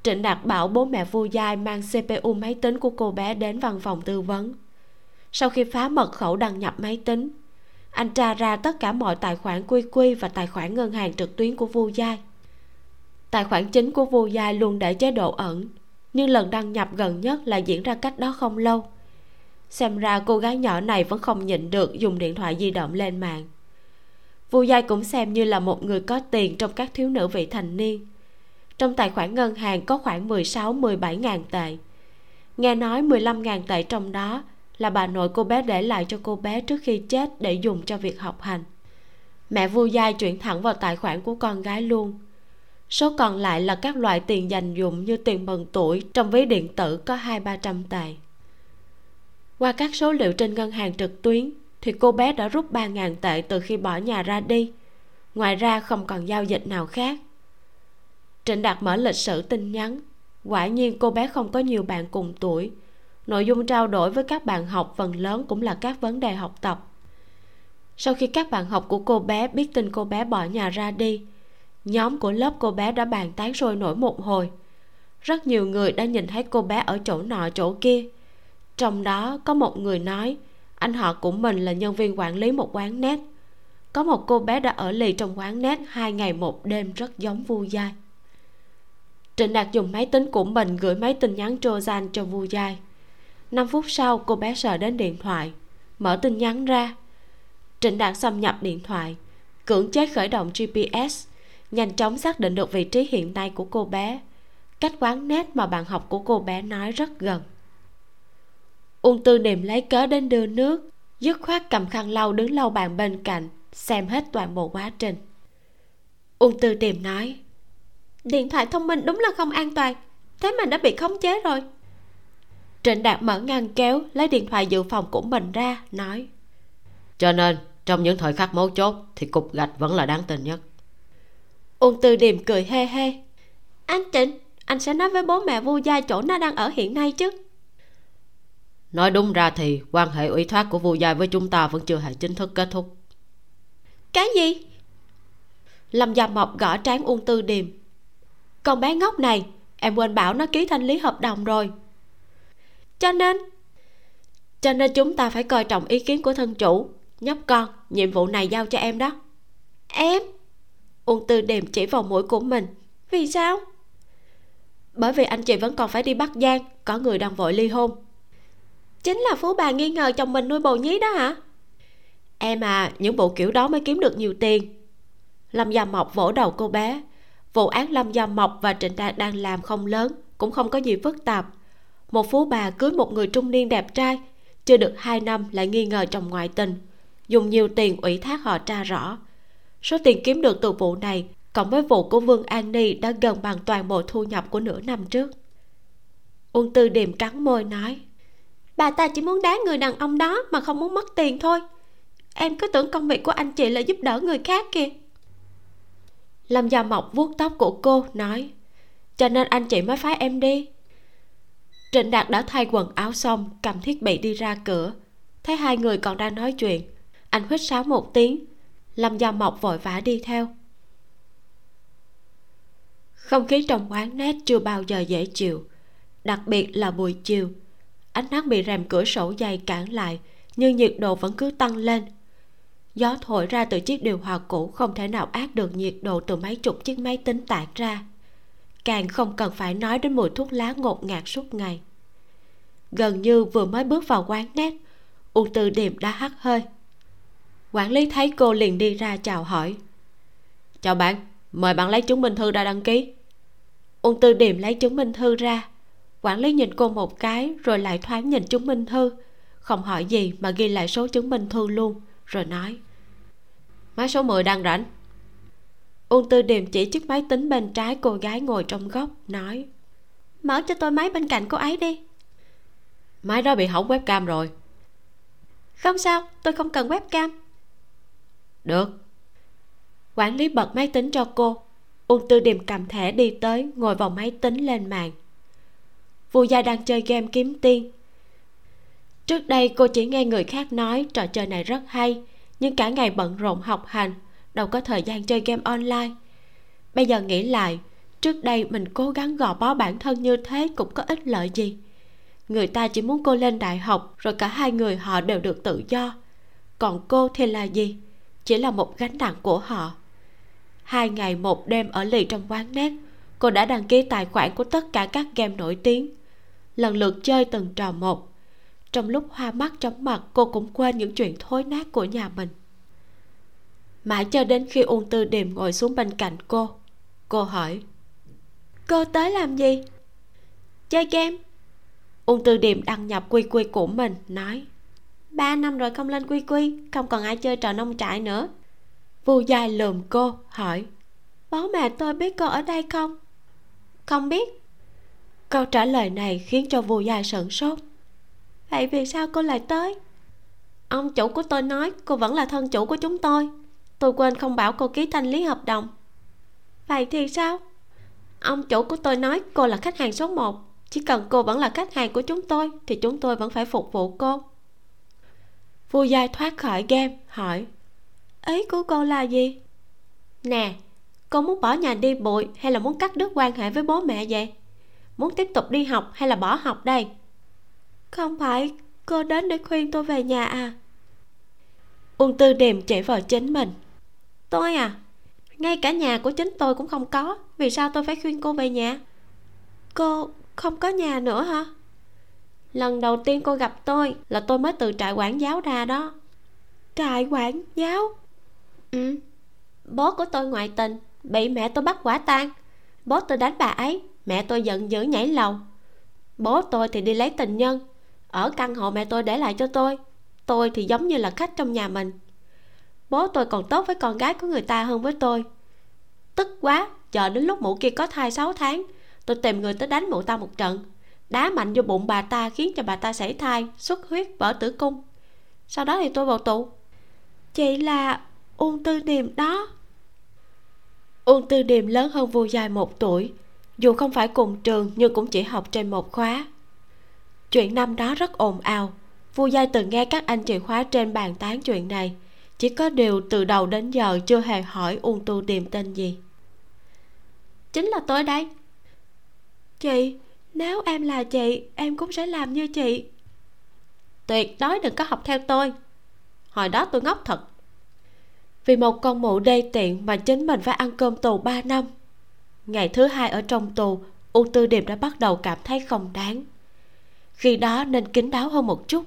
Trịnh đạt bảo bố mẹ vu giai mang cpu máy tính của cô bé đến văn phòng tư vấn. Sau khi phá mật khẩu đăng nhập máy tính, anh tra ra tất cả mọi tài khoản quy quy và tài khoản ngân hàng trực tuyến của vu giai. Tài khoản chính của vu giai luôn để chế độ ẩn, nhưng lần đăng nhập gần nhất là diễn ra cách đó không lâu xem ra cô gái nhỏ này vẫn không nhịn được dùng điện thoại di động lên mạng. Vu giai cũng xem như là một người có tiền trong các thiếu nữ vị thành niên. Trong tài khoản ngân hàng có khoảng 16-17 ngàn tệ. Nghe nói 15 ngàn tệ trong đó là bà nội cô bé để lại cho cô bé trước khi chết để dùng cho việc học hành. Mẹ vu giai chuyển thẳng vào tài khoản của con gái luôn. Số còn lại là các loại tiền dành dụng như tiền mừng tuổi trong ví điện tử có hai ba trăm tệ qua các số liệu trên ngân hàng trực tuyến, thì cô bé đã rút ba ngàn tệ từ khi bỏ nhà ra đi. Ngoài ra không còn giao dịch nào khác. Trịnh đạt mở lịch sử tin nhắn. Quả nhiên cô bé không có nhiều bạn cùng tuổi. Nội dung trao đổi với các bạn học phần lớn cũng là các vấn đề học tập. Sau khi các bạn học của cô bé biết tin cô bé bỏ nhà ra đi, nhóm của lớp cô bé đã bàn tán sôi nổi một hồi. Rất nhiều người đã nhìn thấy cô bé ở chỗ nọ chỗ kia trong đó có một người nói, anh họ của mình là nhân viên quản lý một quán net. Có một cô bé đã ở lì trong quán net hai ngày một đêm rất giống vu giai trịnh đạt dùng máy tính của mình gửi mấy tin nhắn trojan cho vu giai 5 phút sau, cô bé sờ đến điện thoại, mở tin nhắn ra. Trịnh đạt xâm nhập điện thoại, cưỡng chế khởi động gps nhanh chóng xác định được vị trí hiện nay của cô bé. Cách quán nét mà bạn học của cô bé nói rất gần uông tư niệm lấy cớ đến đưa nước dứt khoát cầm khăn lau đứng lau bàn bên cạnh xem hết toàn bộ quá trình. Uông tư điềm nói điện thoại thông minh đúng là không an toàn thế mà đã bị khống chế rồi. Trịnh đạt mở ngăn kéo lấy điện thoại dự phòng của mình ra nói cho nên trong những thời khắc mấu chốt thì cục gạch vẫn là đáng tin nhất. Uông tư điềm cười hê hê anh trịnh anh sẽ nói với bố mẹ vu gia chỗ nó đang ở hiện nay chứ nói đúng ra thì quan hệ ủy thác của vu gia với chúng ta vẫn chưa hề chính thức kết thúc. Cái gì? Lâm gia mộc gõ trán uông tư điềm. Con bé ngốc này, em quên bảo nó ký thanh lý hợp đồng rồi. Cho nên cho nên chúng ta phải coi trọng ý kiến của thân chủ, nhóc con, nhiệm vụ này giao cho em đó. Em? Uông tư điềm chỉ vào mũi của mình. Vì sao? Bởi vì anh chị vẫn còn phải đi bắc giang, có người đang vội ly hôn chính là phú bà nghi ngờ chồng mình nuôi bồ nhí đó hả? Em à những bộ kiểu đó mới kiếm được nhiều tiền. Lâm gia mộc vỗ đầu cô bé. Vụ án lâm gia mộc và trịnh đạt đang làm không lớn, cũng không có gì phức tạp. Một phú bà cưới một người trung niên đẹp trai, chưa được hai năm lại nghi ngờ chồng ngoại tình, dùng nhiều tiền ủy thác họ tra rõ. Số tiền kiếm được từ vụ này cộng với vụ của vương an ni đã gần bằng toàn bộ thu nhập của nửa năm trước. Uông tư điềm cắn môi nói bà ta chỉ muốn đá người đàn ông đó mà không muốn mất tiền thôi. Em cứ tưởng công việc của anh chị là giúp đỡ người khác kìa. Lâm gia mộc vuốt tóc của cô, nói, cho nên anh chị mới phái em đi. Trịnh đạt đã thay quần áo xong, cầm thiết bị đi ra cửa. Thấy hai người còn đang nói chuyện, anh huýt sáo một tiếng. Lâm gia mộc vội vã đi theo. Không khí trong quán nét chưa bao giờ dễ chịu, đặc biệt là buổi chiều ánh nắng bị rèm cửa sổ dày cản lại, nhưng nhiệt độ vẫn cứ tăng lên. Gió thổi ra từ chiếc điều hòa cũ không thể nào át được nhiệt độ từ mấy chục chiếc máy tính tản ra. Càng không cần phải nói đến mùi thuốc lá ngột ngạt suốt ngày. Gần như vừa mới bước vào quán nét u tư điềm đã hắt hơi. Quản lý thấy cô liền đi ra chào hỏi. Chào bạn, mời bạn lấy chứng minh thư ra đăng ký. Ung tư điềm lấy chứng minh thư ra quản lý nhìn cô một cái, rồi lại thoáng nhìn chứng minh thư không hỏi gì mà ghi lại số chứng minh thư luôn, rồi nói. Máy số 10 đang rảnh. Uông tư điềm chỉ chiếc máy tính bên trái cô gái ngồi trong góc, nói. Mở cho tôi máy bên cạnh cô ấy đi. Máy đó bị hỏng webcam rồi. Không sao, tôi không cần webcam. Được. Quản lý bật máy tính cho cô. Uông tư điềm cầm thẻ đi tới, ngồi vào máy tính lên mạng vu gia đang chơi game kiếm tiên trước đây, cô chỉ nghe người khác nói trò chơi này rất hay, nhưng cả ngày bận rộn học hành, đâu có thời gian chơi game online. Bây giờ nghĩ lại, trước đây mình cố gắng gò bó bản thân như thế cũng có ích lợi gì. Người ta chỉ muốn cô lên đại học, rồi cả hai người họ đều được tự do. Còn cô thì là gì? Chỉ là một gánh nặng của họ. Hai ngày một đêm ở lì trong quán nét cô đã đăng ký tài khoản của tất cả các game nổi tiếng lần lượt chơi từng trò một. Trong lúc hoa mắt chóng mặt, cô cũng quên những chuyện thối nát của nhà mình. Mãi cho đến khi uông tư điềm ngồi xuống bên cạnh cô cô hỏi, cô tới làm gì? Chơi game? Uông tư điềm đăng nhập quy quy của mình, nói, ba năm rồi không lên quy quy, không còn ai chơi trò nông trại nữa. Vu dài lườm cô, hỏi, bố mẹ tôi biết cô ở đây không? Không biết câu trả lời này khiến cho vô dài sửng sốt. Vậy vì sao cô lại tới? Ông chủ của tôi nói cô vẫn là thân chủ của chúng tôi. Tôi quên không bảo cô ký thanh lý hợp đồng. Vậy thì sao? Ông chủ của tôi nói cô là khách hàng số 1 chỉ cần cô vẫn là khách hàng của chúng tôi thì chúng tôi vẫn phải phục vụ cô. Vua gia thoát khỏi game, hỏi, ý của cô là gì? Nè, cô muốn bỏ nhà đi bụi hay là muốn cắt đứt quan hệ với bố mẹ vậy? Muốn tiếp tục đi học hay là bỏ học đây? Không phải cô đến để khuyên tôi về nhà à. Uông tư điềm chỉ vào chính mình. Tôi à? Ngay cả nhà của chính tôi cũng không có vì sao tôi phải khuyên cô về nhà? Cô không có nhà nữa hả? Lần đầu tiên cô gặp tôi là tôi mới từ trại quản giáo ra đó. Trại quản giáo? Ừ. Bố của tôi ngoại tình bị mẹ tôi bắt quả tang. Bố tôi đánh bà ấy mẹ tôi giận dữ nhảy lầu. Bố tôi thì đi lấy tình nhân. Ở căn hộ mẹ tôi để lại cho tôi. Tôi thì giống như là khách trong nhà mình. Bố tôi còn tốt với con gái của người ta hơn với tôi. Tức quá, chờ đến lúc mụ kia có thai 6 tháng, tôi tìm người tới đánh mụ ta một trận. Đá mạnh vô bụng bà ta khiến cho bà ta sảy thai, xuất huyết, vỡ tử cung. Sau đó thì tôi vào tù. Chị là uông tư niềm đó. Uông tư niềm lớn hơn vu dài một tuổi dù không phải cùng trường, nhưng cũng chỉ học trên một khóa. Chuyện năm đó rất ồn ào. Vu giai từng nghe các anh chị khóa trên bàn tán chuyện này. Chỉ có điều từ đầu đến giờ chưa hề hỏi uông tu tìm tên gì. Chính là tôi đây chị, nếu em là chị, em cũng sẽ làm như chị. Tuyệt đối đừng có học theo tôi. Hồi đó tôi ngốc thật. Vì một con mụ đê tiện mà chính mình phải ăn cơm tù 3 năm ngày thứ hai ở trong tù u tư điềm đã bắt đầu cảm thấy không đáng. Khi đó nên kín đáo hơn một chút.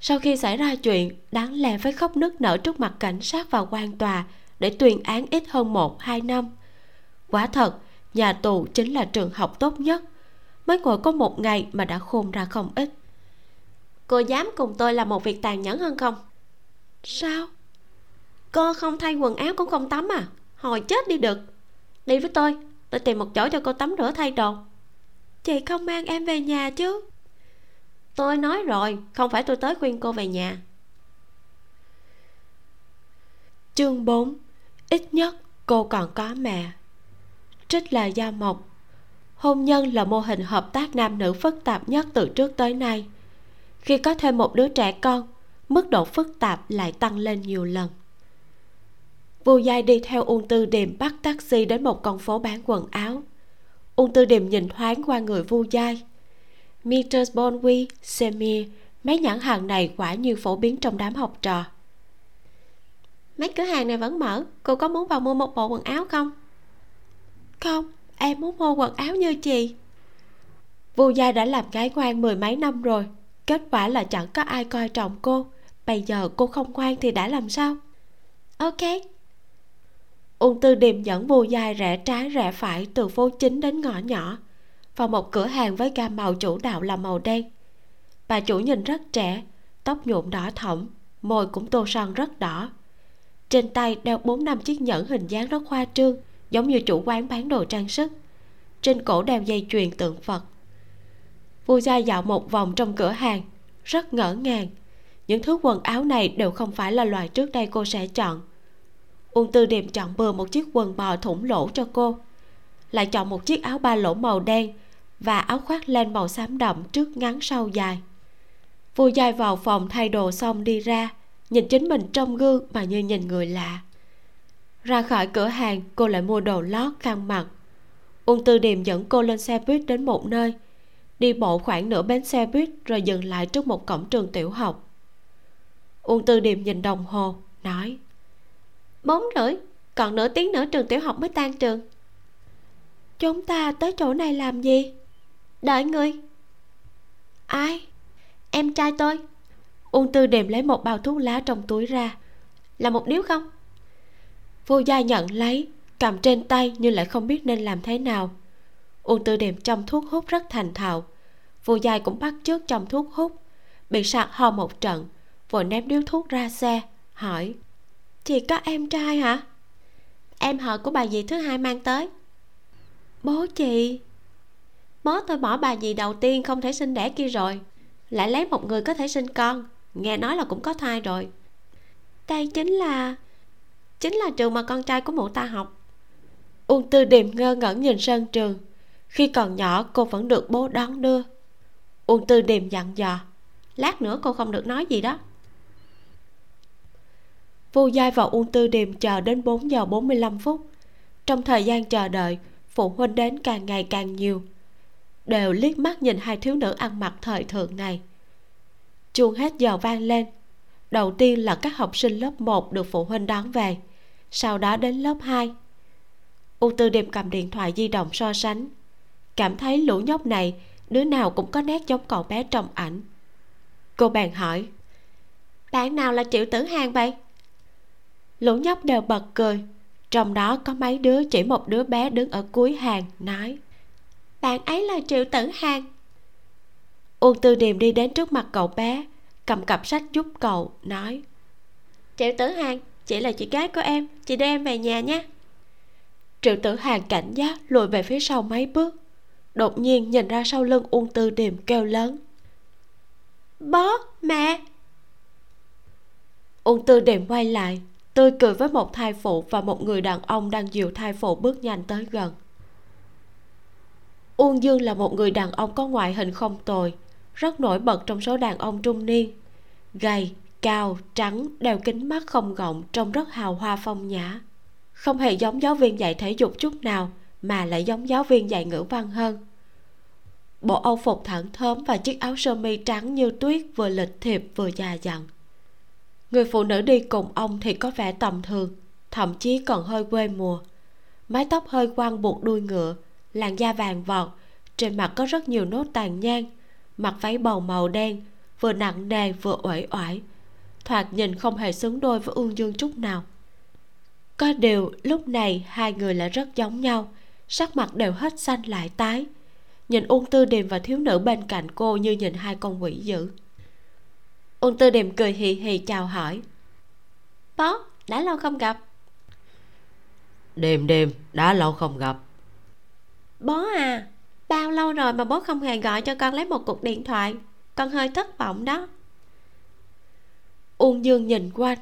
Sau khi xảy ra chuyện đáng lẽ phải khóc nức nở trước mặt cảnh sát và quan tòa để tuyên án ít hơn một hai năm. Quả thật nhà tù chính là trường học tốt nhất. Mới ngồi có một ngày mà đã khôn ra không ít. Cô dám cùng tôi làm một việc tàn nhẫn hơn không? Sao? Cô không thay quần áo cũng không tắm à? Hồi chết đi được. Đi với tôi tôi tìm một chỗ cho cô tắm rửa thay đồ. Chị không mang em về nhà chứ? Tôi nói rồi, không phải tôi tới khuyên cô về nhà. Chương 4 ít nhất cô còn có mẹ. Trích là gia mộc hôn nhân là mô hình hợp tác nam nữ phức tạp nhất từ trước tới nay. Khi có thêm một đứa trẻ con, mức độ phức tạp lại tăng lên nhiều lần vu giai đi theo uông tư điềm bắt taxi đến một con phố bán quần áo. Uông tư điềm nhìn thoáng qua người vu giai. Meters Bonwy, Semir mấy nhãn hàng này quả như phổ biến trong đám học trò. Mấy cửa hàng này vẫn mở cô có muốn vào mua một bộ quần áo không? Không em muốn mua quần áo như chị. Vu gia đã làm gái ngoan mười mấy năm rồi kết quả là chẳng có ai coi trọng cô. Bây giờ cô không ngoan thì đã làm sao? Ok ung tư điềm dẫn vu dài rẽ trái rẽ phải từ phố chính đến ngõ nhỏ, vào một cửa hàng với gam màu chủ đạo là màu đen. Bà chủ nhìn rất trẻ, tóc nhuộm đỏ thẫm, môi cũng tô son rất đỏ. Trên tay đeo bốn năm chiếc nhẫn hình dáng rất khoa trương, giống như chủ quán bán đồ trang sức. Trên cổ đeo dây chuyền tượng phật. Vua gia dạo một vòng trong cửa hàng, rất ngỡ ngàng. Những thứ quần áo này đều không phải là loại trước đây cô sẽ chọn uông tư điềm chọn bừa một chiếc quần bò thủng lỗ cho cô. Lại chọn một chiếc áo ba lỗ màu đen và áo khoác len màu xám đậm trước ngắn sau dài. Vô dài vào phòng thay đồ xong đi ra, nhìn chính mình trong gương mà như nhìn người lạ. Ra khỏi cửa hàng, cô lại mua đồ lót khăn mặt uông tư điềm dẫn cô lên xe buýt đến một nơi, đi bộ khoảng nửa bến xe buýt rồi dừng lại trước một cổng trường tiểu học. Uông tư điềm nhìn đồng hồ, nói bốn rưỡi, còn nửa tiếng nữa trường tiểu học mới tan trường. Chúng ta tới chỗ này làm gì? Đợi người. Ai? Em trai tôi. Uông tư đềm lấy một bao thuốc lá trong túi ra. Là một điếu không? Vô gia nhận lấy, cầm trên tay nhưng lại không biết nên làm thế nào. Uông tư đềm trong thuốc hút rất thành thạo. Vô gia cũng bắt trước trong thuốc hút. Bị sạc ho một trận, vội ném điếu thuốc ra xe, hỏi chị có em trai hả? Em họ của bà dì thứ hai mang tới. Bố chị? Bố tôi bỏ bà dì đầu tiên không thể sinh đẻ kia rồi. Lại lấy một người có thể sinh con. Nghe nói là cũng có thai rồi. Đây chính là chính là trường mà con trai của mụ ta học. Uông tư điềm ngơ ngẩn nhìn sân trường. Khi còn nhỏ, cô vẫn được bố đón đưa. Uông tư điềm dặn dò. Lát nữa cô không được nói gì đó vu giai và uông tư điềm chờ đến 4 giờ 45 phút. Trong thời gian chờ đợi, phụ huynh đến càng ngày càng nhiều. Đều liếc mắt nhìn hai thiếu nữ ăn mặc thời thượng này. Chuông hết giờ vang lên. Đầu tiên là các học sinh lớp 1 được phụ huynh đón về. Sau đó đến lớp 2 u tư điềm cầm điện thoại di động so sánh. Cảm thấy lũ nhóc này, đứa nào cũng có nét giống cậu bé trong ảnh. Cô bèn hỏi, bạn nào là triệu tử hàng vậy? Lũ nhóc đều bật cười. Trong đó có mấy đứa chỉ một đứa bé đứng ở cuối hàng, nói, bạn ấy là triệu tử hàng. Uông tư điềm đi đến trước mặt cậu bé, cầm cặp sách giúp cậu, nói, triệu tử hàng chị là chị gái của em, chị đưa em về nhà nhé. Triệu tử hàng cảnh giác lùi về phía sau mấy bước, đột nhiên nhìn ra sau lưng uông tư điềm kêu lớn, bố, mẹ. Uông tư điềm quay lại tươi cười với một thai phụ và một người đàn ông đang dìu thai phụ bước nhanh tới gần. Uông dương là một người đàn ông có ngoại hình không tồi, rất nổi bật trong số đàn ông trung niên. Gầy, cao, trắng, đeo kính mắt không gọng trông rất hào hoa phong nhã. Không hề giống giáo viên dạy thể dục chút nào, mà lại giống giáo viên dạy ngữ văn hơn. Bộ âu phục thẳng thớm và chiếc áo sơ mi trắng như tuyết vừa lịch thiệp vừa già dặn người phụ nữ đi cùng ông thì có vẻ tầm thường, thậm chí còn hơi quê mùa. Mái tóc hơi quăng buộc đuôi ngựa, làn da vàng vọt, trên mặt có rất nhiều nốt tàn nhang. Mặc váy bầu màu đen, vừa nặng nề vừa uể oải. Thoạt nhìn không hề xứng đôi với ương dương chút nào. Có điều, lúc này hai người lại rất giống nhau, sắc mặt đều hết xanh lại tái. Nhìn ung tư điềm và thiếu nữ bên cạnh cô như nhìn hai con quỷ dữ ung tư điềm cười hì hì chào hỏi. Bó đã lâu không gặp? Đêm đêm đã lâu không gặp. Bó à bao lâu rồi mà bố không hề gọi cho con lấy một cuộc điện thoại? Con hơi thất vọng đó. Uông dương nhìn quanh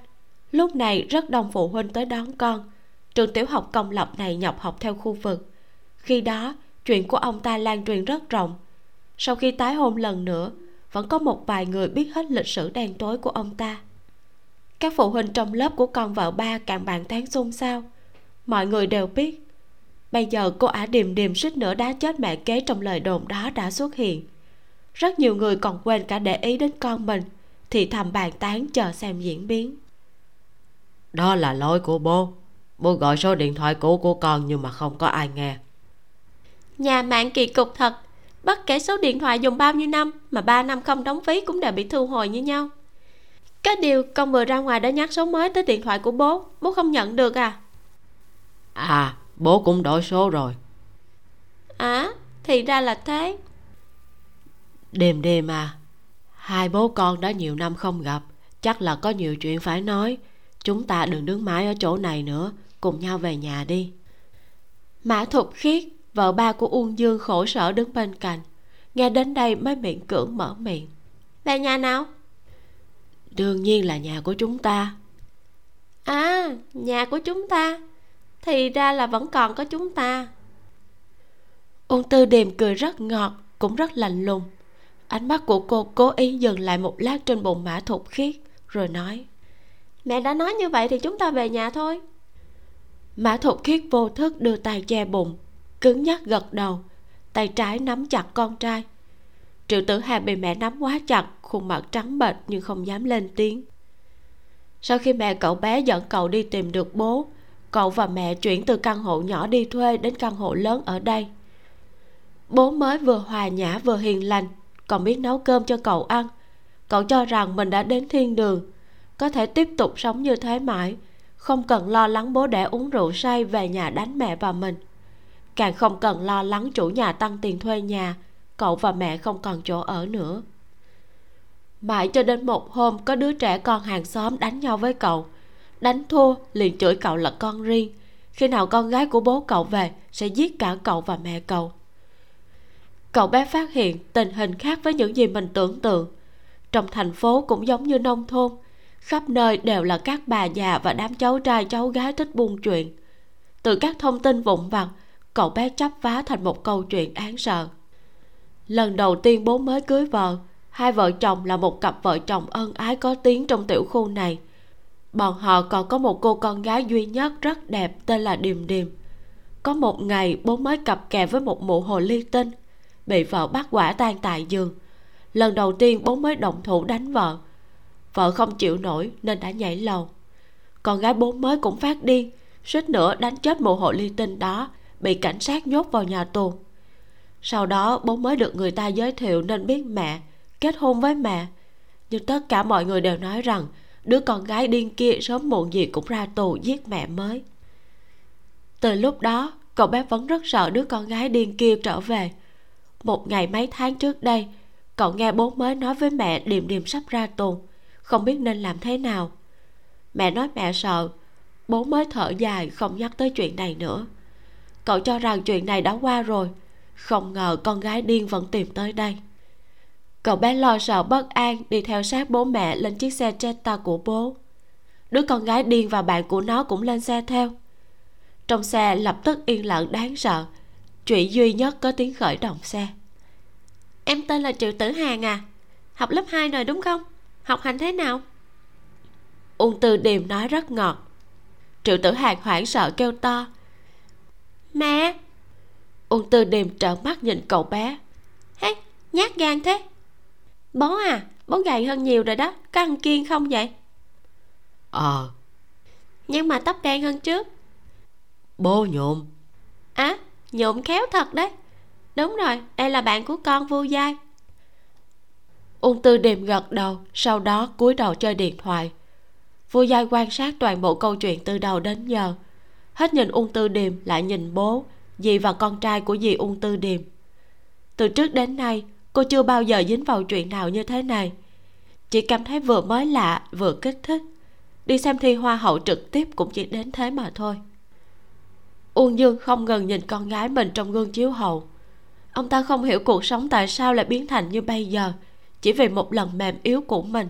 lúc này rất đông phụ huynh tới đón con. Trường tiểu học công lập này nhập học theo khu vực. Khi đó chuyện của ông ta lan truyền rất rộng. Sau khi tái hôn lần nữa vẫn có một vài người biết hết lịch sử đen tối của ông ta. Các phụ huynh trong lớp của con vợ ba càng bàn tán xôn xao. Mọi người đều biết bây giờ cô ả điềm điềm suýt nữa đá chết mẹ kế trong lời đồn đó đã xuất hiện. Rất nhiều người còn quên cả để ý đến con mình thì thầm bàn tán chờ xem diễn biến. Đó là lỗi của bố. Bố gọi số điện thoại cũ của con nhưng mà không có ai nghe. Nhà mạng kỳ cục thật bất kể số điện thoại dùng bao nhiêu năm mà ba năm không đóng phí cũng đều bị thu hồi như nhau. Cái điều con vừa ra ngoài đã nhắc số mới tới điện thoại của bố bố không nhận được à? À bố cũng đổi số rồi. À thì ra là thế. Đêm đêm à hai bố con đã nhiều năm không gặp chắc là có nhiều chuyện phải nói. Chúng ta đừng đứng mãi ở chỗ này nữa cùng nhau về nhà đi. Mã thục khiết vợ ba của uông dương khổ sở đứng bên cạnh. Nghe đến đây mới miệng cưỡng mở miệng. Về nhà nào? Đương nhiên là nhà của chúng ta. À nhà của chúng ta. Thì ra là vẫn còn có chúng ta. Uông tư điềm cười rất ngọt cũng rất lạnh lùng. Ánh mắt của cô cố ý dừng lại một lát trên bụng mã thục khiết rồi nói mẹ đã nói như vậy thì chúng ta về nhà thôi. Mã thục khiết vô thức đưa tay che bụng cứng nhắc gật đầu, tay trái nắm chặt con trai. Triệu tử hà bị mẹ nắm quá chặt, khuôn mặt trắng bệch nhưng không dám lên tiếng. Sau khi mẹ cậu bé dẫn cậu đi tìm được bố, cậu và mẹ chuyển từ căn hộ nhỏ đi thuê đến căn hộ lớn ở đây. Bố mới vừa hòa nhã vừa hiền lành, còn biết nấu cơm cho cậu ăn. Cậu cho rằng mình đã đến thiên đường, có thể tiếp tục sống như thế mãi, không cần lo lắng bố đẻ uống rượu say về nhà đánh mẹ và mình càng không cần lo lắng chủ nhà tăng tiền thuê nhà, cậu và mẹ không còn chỗ ở nữa. Mãi cho đến một hôm, có đứa trẻ con hàng xóm đánh nhau với cậu. Đánh thua, liền chửi cậu là con riêng. Khi nào con gái của bố cậu về, sẽ giết cả cậu và mẹ cậu. Cậu bé phát hiện tình hình khác với những gì mình tưởng tượng. Trong thành phố cũng giống như nông thôn, khắp nơi đều là các bà già và đám cháu trai cháu gái thích buôn chuyện. Từ các thông tin vụn vặt cậu bé chấp vá thành một câu chuyện án sợ. Lần đầu tiên bố mới cưới vợ, hai vợ chồng là một cặp vợ chồng ân ái có tiếng trong tiểu khu này. Bọn họ còn có một cô con gái duy nhất rất đẹp tên là điềm điềm. Có một ngày, bố mới cặp kè với một mụ hồ ly tinh, bị vợ bắt quả tang tại giường. Lần đầu tiên bố mới động thủ đánh vợ. Vợ không chịu nổi nên đã nhảy lầu. Con gái bố mới cũng phát điên, suýt nữa đánh chết mụ hộ ly tinh đó bị cảnh sát nhốt vào nhà tù. Sau đó, bố mới được người ta giới thiệu nên biết mẹ, kết hôn với mẹ. Nhưng tất cả mọi người đều nói rằng đứa con gái điên kia sớm muộn gì cũng ra tù giết mẹ mới. Từ lúc đó, cậu bé vẫn rất sợ đứa con gái điên kia trở về. Một ngày mấy tháng trước đây, cậu nghe bố mới nói với mẹ điềm điềm sắp ra tù, không biết nên làm thế nào. Mẹ nói mẹ sợ, bố mới thở dài, không nhắc tới chuyện này nữa cậu cho rằng chuyện này đã qua rồi. Không ngờ con gái điên vẫn tìm tới đây. Cậu bé lo sợ bất an đi theo sát bố mẹ lên chiếc xe jetta của bố. Đứa con gái điên và bạn của nó cũng lên xe theo. Trong xe lập tức yên lặng đáng sợ. Chuyện duy nhất có tiếng khởi động xe. Em tên là triệu tử hàn à? Học lớp 2 rồi đúng không? Học hành thế nào? Ung tư điềm nói rất ngọt. Triệu tử hàn hoảng sợ kêu to mẹ. Ung tư điềm trợn mắt nhìn cậu bé. Hey, nhát gan thế. Bố à bố gầy hơn nhiều rồi đó có ăn kiêng không vậy? Ờ. Nhưng mà tóc đen hơn trước. Bố nhuộm à nhuộm khéo thật đấy. Đúng rồi đây là bạn của con vu giai. Ung tư điềm gật đầu sau đó cúi đầu chơi điện thoại. Vu giai quan sát toàn bộ câu chuyện từ đầu đến giờ hết nhìn ung tư điềm lại nhìn bố, dì và con trai của dì ung tư điềm. Từ trước đến nay, cô chưa bao giờ dính vào chuyện nào như thế này. Chỉ cảm thấy vừa mới lạ, vừa kích thích. Đi xem thi hoa hậu trực tiếp cũng chỉ đến thế mà thôi. Uông dương không ngừng nhìn con gái mình trong gương chiếu hậu. Ông ta không hiểu cuộc sống tại sao lại biến thành như bây giờ, chỉ vì một lần mềm yếu của mình.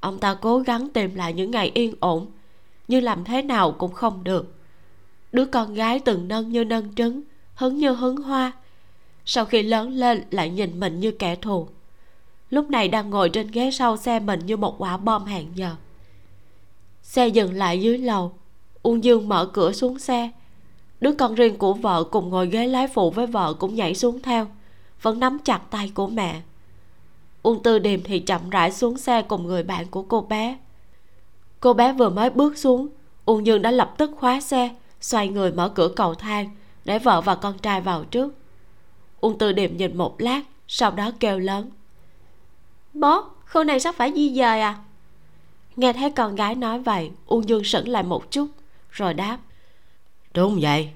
Ông ta cố gắng tìm lại những ngày yên ổn, nhưng làm thế nào cũng không được đứa con gái từng nâng như nâng trứng, hứng như hứng hoa. Sau khi lớn lên lại nhìn mình như kẻ thù. Lúc này đang ngồi trên ghế sau xe mình như một quả bom hẹn giờ. Xe dừng lại dưới lầu. Uông dương mở cửa xuống xe. Đứa con riêng của vợ cùng ngồi ghế lái phụ với vợ cũng nhảy xuống theo, vẫn nắm chặt tay của mẹ. Uông tư điềm thì chậm rãi xuống xe cùng người bạn của cô bé. Cô bé vừa mới bước xuống uông dương đã lập tức khóa xe xoay người mở cửa cầu thang để vợ và con trai vào trước. Uông tư điềm nhìn một lát sau đó kêu lớn. Bố khu này sắp phải di dời à? Nghe thấy con gái nói vậy uông dương sững lại một chút rồi đáp. Đúng vậy.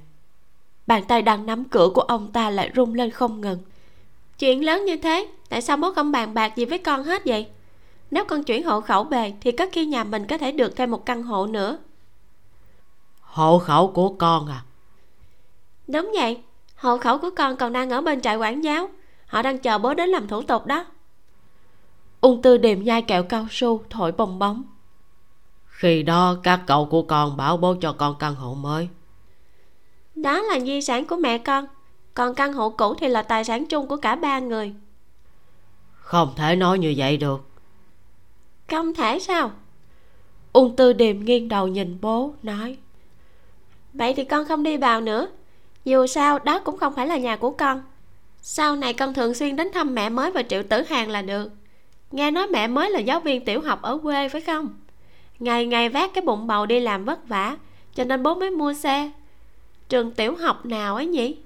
Bàn tay đang nắm cửa của ông ta lại rung lên không ngừng. Chuyện lớn như thế tại sao bố không bàn bạc gì với con hết vậy? Nếu con chuyển hộ khẩu về thì có khi nhà mình có thể được thêm một căn hộ nữa hộ khẩu của con à? Đúng vậy. Hộ khẩu của con còn đang ở bên trại quản giáo. Họ đang chờ bố đến làm thủ tục đó. Ung tư điềm nhai kẹo cao su thổi bong bóng. Khi đó các cậu của con bảo bố cho con căn hộ mới. Đó là di sản của mẹ con. Còn căn hộ cũ thì là tài sản chung của cả ba người. Không thể nói như vậy được. Không thể sao? Ung tư điềm nghiêng đầu nhìn bố nói vậy thì con không đi vào nữa. Dù sao đó cũng không phải là nhà của con. Sau này con thường xuyên đến thăm mẹ mới và triệu tử hàng là được. Nghe nói mẹ mới là giáo viên tiểu học ở quê phải không? Ngày ngày vác cái bụng bầu đi làm vất vả cho nên bố mới mua xe. Trường tiểu học nào ấy nhỉ?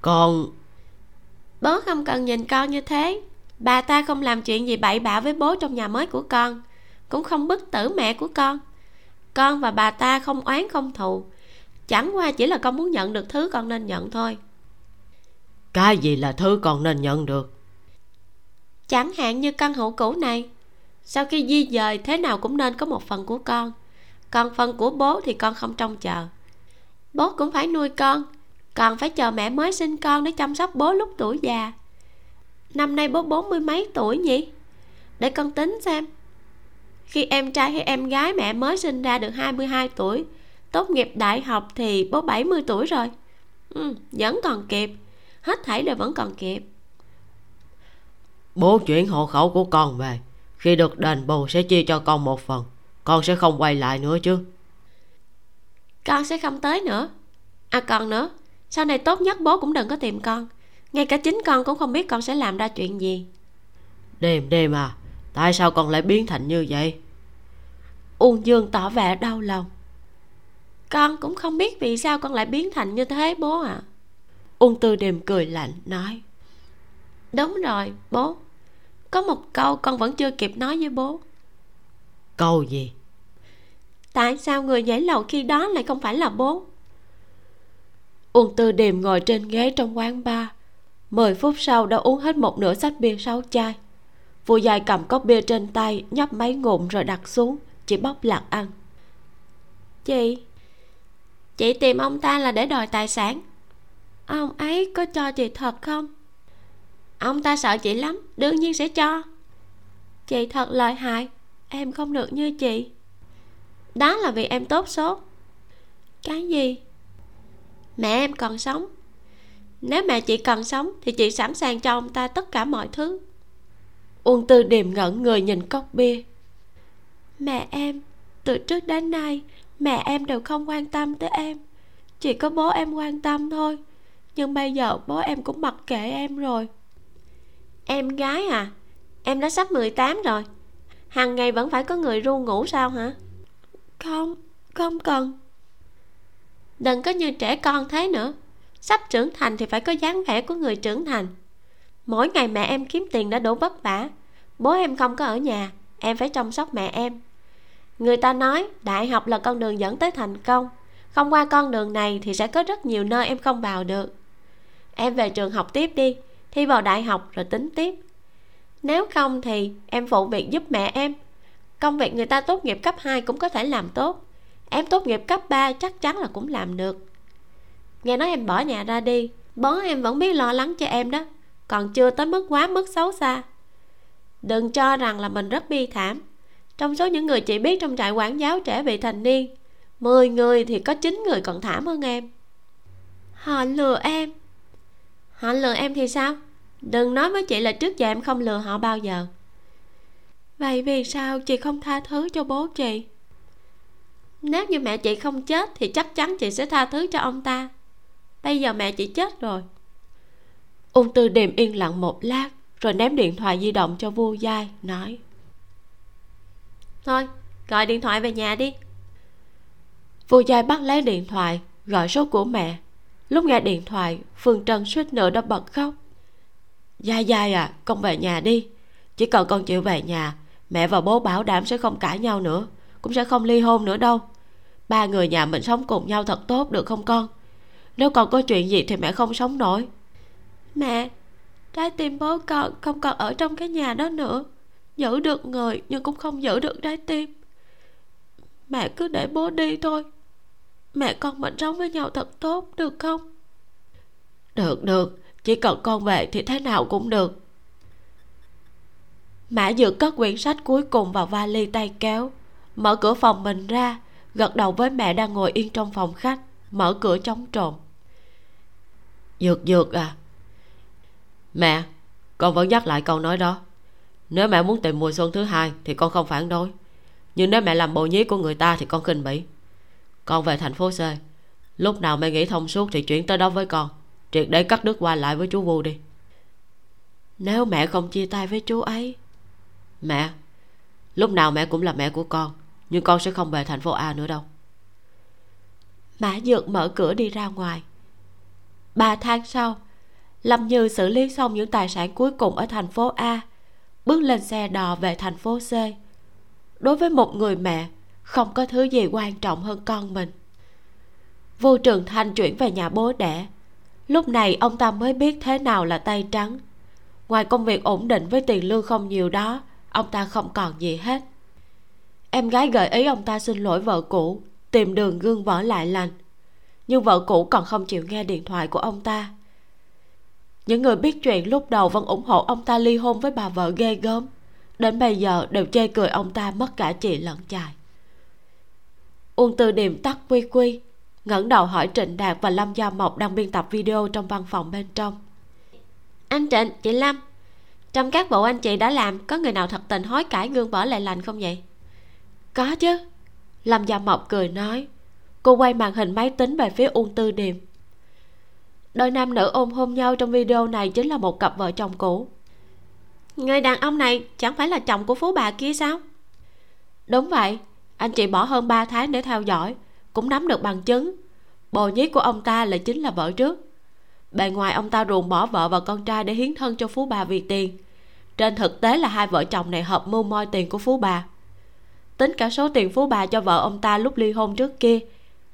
Con bố không cần nhìn con như thế. Bà ta không làm chuyện gì bậy bạ với bố trong nhà mới của con cũng không bức tử mẹ của con con và bà ta không oán không thù. Chẳng qua chỉ là con muốn nhận được thứ con nên nhận thôi. Cái gì là thứ con nên nhận được? Chẳng hạn như căn hộ cũ này. Sau khi di dời thế nào cũng nên có một phần của con. Còn phần của bố thì con không trông chờ. Bố cũng phải nuôi con. Còn phải chờ mẹ mới sinh con để chăm sóc bố lúc tuổi già. Năm nay bố bốn mươi mấy tuổi nhỉ? Để con tính xem khi em trai hay em gái mẹ mới sinh ra được 22 tuổi tốt nghiệp đại học thì bố 70 tuổi rồi. Ừ, vẫn còn kịp. Hết thảy đều vẫn còn kịp. Bố chuyển hộ khẩu của con về. Khi được đền bù sẽ chia cho con một phần. Con sẽ không quay lại nữa chứ. Con sẽ không tới nữa. À còn nữa sau này tốt nhất bố cũng đừng có tìm con. Ngay cả chính con cũng không biết con sẽ làm ra chuyện gì. Đêm đêm à tại sao con lại biến thành như vậy? Uông dương tỏ vẻ đau lòng. Con cũng không biết vì sao con lại biến thành như thế bố ạ. À. uông tư điềm cười lạnh nói đúng rồi bố. Có một câu con vẫn chưa kịp nói với bố. Câu gì? Tại sao người nhảy lầu khi đó lại không phải là bố? Uông tư điềm ngồi trên ghế trong quán bar. Mười phút sau đã uống hết một nửa sách bia sáu chai Vô dài cầm cốc bia trên tay, nhấp mấy ngụm rồi đặt xuống. Chỉ bóc lạc ăn. Chị chị tìm ông ta là để đòi tài sản. Ông ấy có cho chị thật không? Ông ta sợ chị lắm, đương nhiên sẽ cho. Chị thật lợi hại, em không được như chị. Đó là vì em tốt số. Cái gì? Mẹ em còn sống. Nếu mẹ chị còn sống thì chị sẵn sàng cho ông ta tất cả mọi thứ uông tư điềm ngẩn người nhìn cốc bia mẹ em từ trước đến nay mẹ em đều không quan tâm tới em. Chỉ có bố em quan tâm thôi. Nhưng bây giờ bố em cũng mặc kệ em rồi. Em gái à? Em đã sắp 18 rồi. Hàng ngày vẫn phải có người ru ngủ sao hả? Không không cần. Đừng có như trẻ con thế nữa. Sắp trưởng thành thì phải có dáng vẻ của người trưởng thành. Mỗi ngày mẹ em kiếm tiền đã đủ vất vả bố em không có ở nhà, em phải chăm sóc mẹ em. Người ta nói, đại học là con đường dẫn tới thành công. Không qua con đường này thì sẽ có rất nhiều nơi em không vào được. Em về trường học tiếp đi, thi vào đại học rồi tính tiếp. Nếu không thì em phụ việc giúp mẹ em. Công việc người ta tốt nghiệp cấp 2 cũng có thể làm tốt. Em tốt nghiệp cấp 3 chắc chắn là cũng làm được. Nghe nói em bỏ nhà ra đi, bố em vẫn biết lo lắng cho em đó. Còn chưa tới mức quá mức xấu xa đừng cho rằng là mình rất bi thảm. Trong số những người chị biết trong trại quản giáo trẻ vị thành niên 10 người thì có chín người còn thảm hơn em. Họ lừa em. Họ lừa em thì sao? Đừng nói với chị là trước giờ em không lừa họ bao giờ. Vậy vì sao chị không tha thứ cho bố chị? Nếu như mẹ chị không chết thì chắc chắn chị sẽ tha thứ cho ông ta. Bây giờ mẹ chị chết rồi. Ung tư điềm yên lặng một lát rồi ném điện thoại di động cho vu dai nói. Thôi gọi điện thoại về nhà đi. Vu dai bắt lấy điện thoại gọi số của mẹ. Lúc nghe điện thoại phương trân suýt nữa đã bật khóc. Dai dai à con về nhà đi. Chỉ cần con chịu về nhà mẹ và bố bảo đảm sẽ không cãi nhau nữa cũng sẽ không ly hôn nữa đâu. Ba người nhà mình sống cùng nhau thật tốt được không con? Nếu con có chuyện gì thì mẹ không sống nổi. Mẹ trái tim bố con không còn ở trong cái nhà đó nữa. Giữ được người nhưng cũng không giữ được trái tim. Mẹ cứ để bố đi thôi. Mẹ con mình sống với nhau thật tốt được không? Được được. Chỉ cần con về thì thế nào cũng được. Mã dược cất quyển sách cuối cùng vào vali tay kéo. Mở cửa phòng mình ra. Gật đầu với mẹ đang ngồi yên trong phòng khách. Mở cửa chống trộm. Dược dược à mẹ, con vẫn nhắc lại câu nói đó. Nếu mẹ muốn tìm mùa xuân thứ hai thì con không phản đối. Nhưng nếu mẹ làm bộ nhí của người ta thì con khinh bỉ. Con về thành phố c. Lúc nào mẹ nghĩ thông suốt thì chuyển tới đó với con. Triệt để cắt đứt qua lại với chú vu đi. Nếu mẹ không chia tay với chú ấy. Mẹ, lúc nào mẹ cũng là mẹ của con, nhưng con sẽ không về thành phố a nữa đâu. Mã dược mở cửa đi ra ngoài. Ba tháng sau lâm như xử lý xong những tài sản cuối cùng ở thành phố a, bước lên xe đò về thành phố c. Đối với một người mẹ, không có thứ gì quan trọng hơn con mình. Vô trường thanh chuyển về nhà bố đẻ. Lúc này, ông ta mới biết thế nào là tay trắng. Ngoài công việc ổn định với tiền lương không nhiều đó, ông ta không còn gì hết. Em gái gợi ý ông ta xin lỗi vợ cũ, tìm đường gương vỡ lại lành. Nhưng vợ cũ còn không chịu nghe điện thoại của ông ta những người biết chuyện lúc đầu vẫn ủng hộ ông ta ly hôn với bà vợ ghê gớm. Đến bây giờ đều chê cười ông ta mất cả chị lẫn chài uông từ điềm tắt quy quy ngẩng đầu hỏi trịnh đạt và lâm gia mộc đang biên tập video trong văn phòng bên trong. Anh trịnh chị lâm. Trong các bộ anh chị đã làm có người nào thật tình hối cải gương vỡ lại lành không vậy? Có chứ. Lâm gia mộc cười nói. Cô quay màn hình máy tính về phía uông tư điềm đôi nam nữ ôm hôn nhau trong video này chính là một cặp vợ chồng cũ. Người đàn ông này chẳng phải là chồng của phú bà kia sao? Đúng vậy, anh chị bỏ hơn 3 tháng để theo dõi, cũng nắm được bằng chứng. Bồ nhí của ông ta là chính là vợ trước. Bề ngoài ông ta ruồng bỏ vợ và con trai để hiến thân cho phú bà vì tiền. Trên thực tế là hai vợ chồng này hợp mưu moi tiền của phú bà. Tính cả số tiền phú bà cho vợ ông ta lúc ly hôn trước kia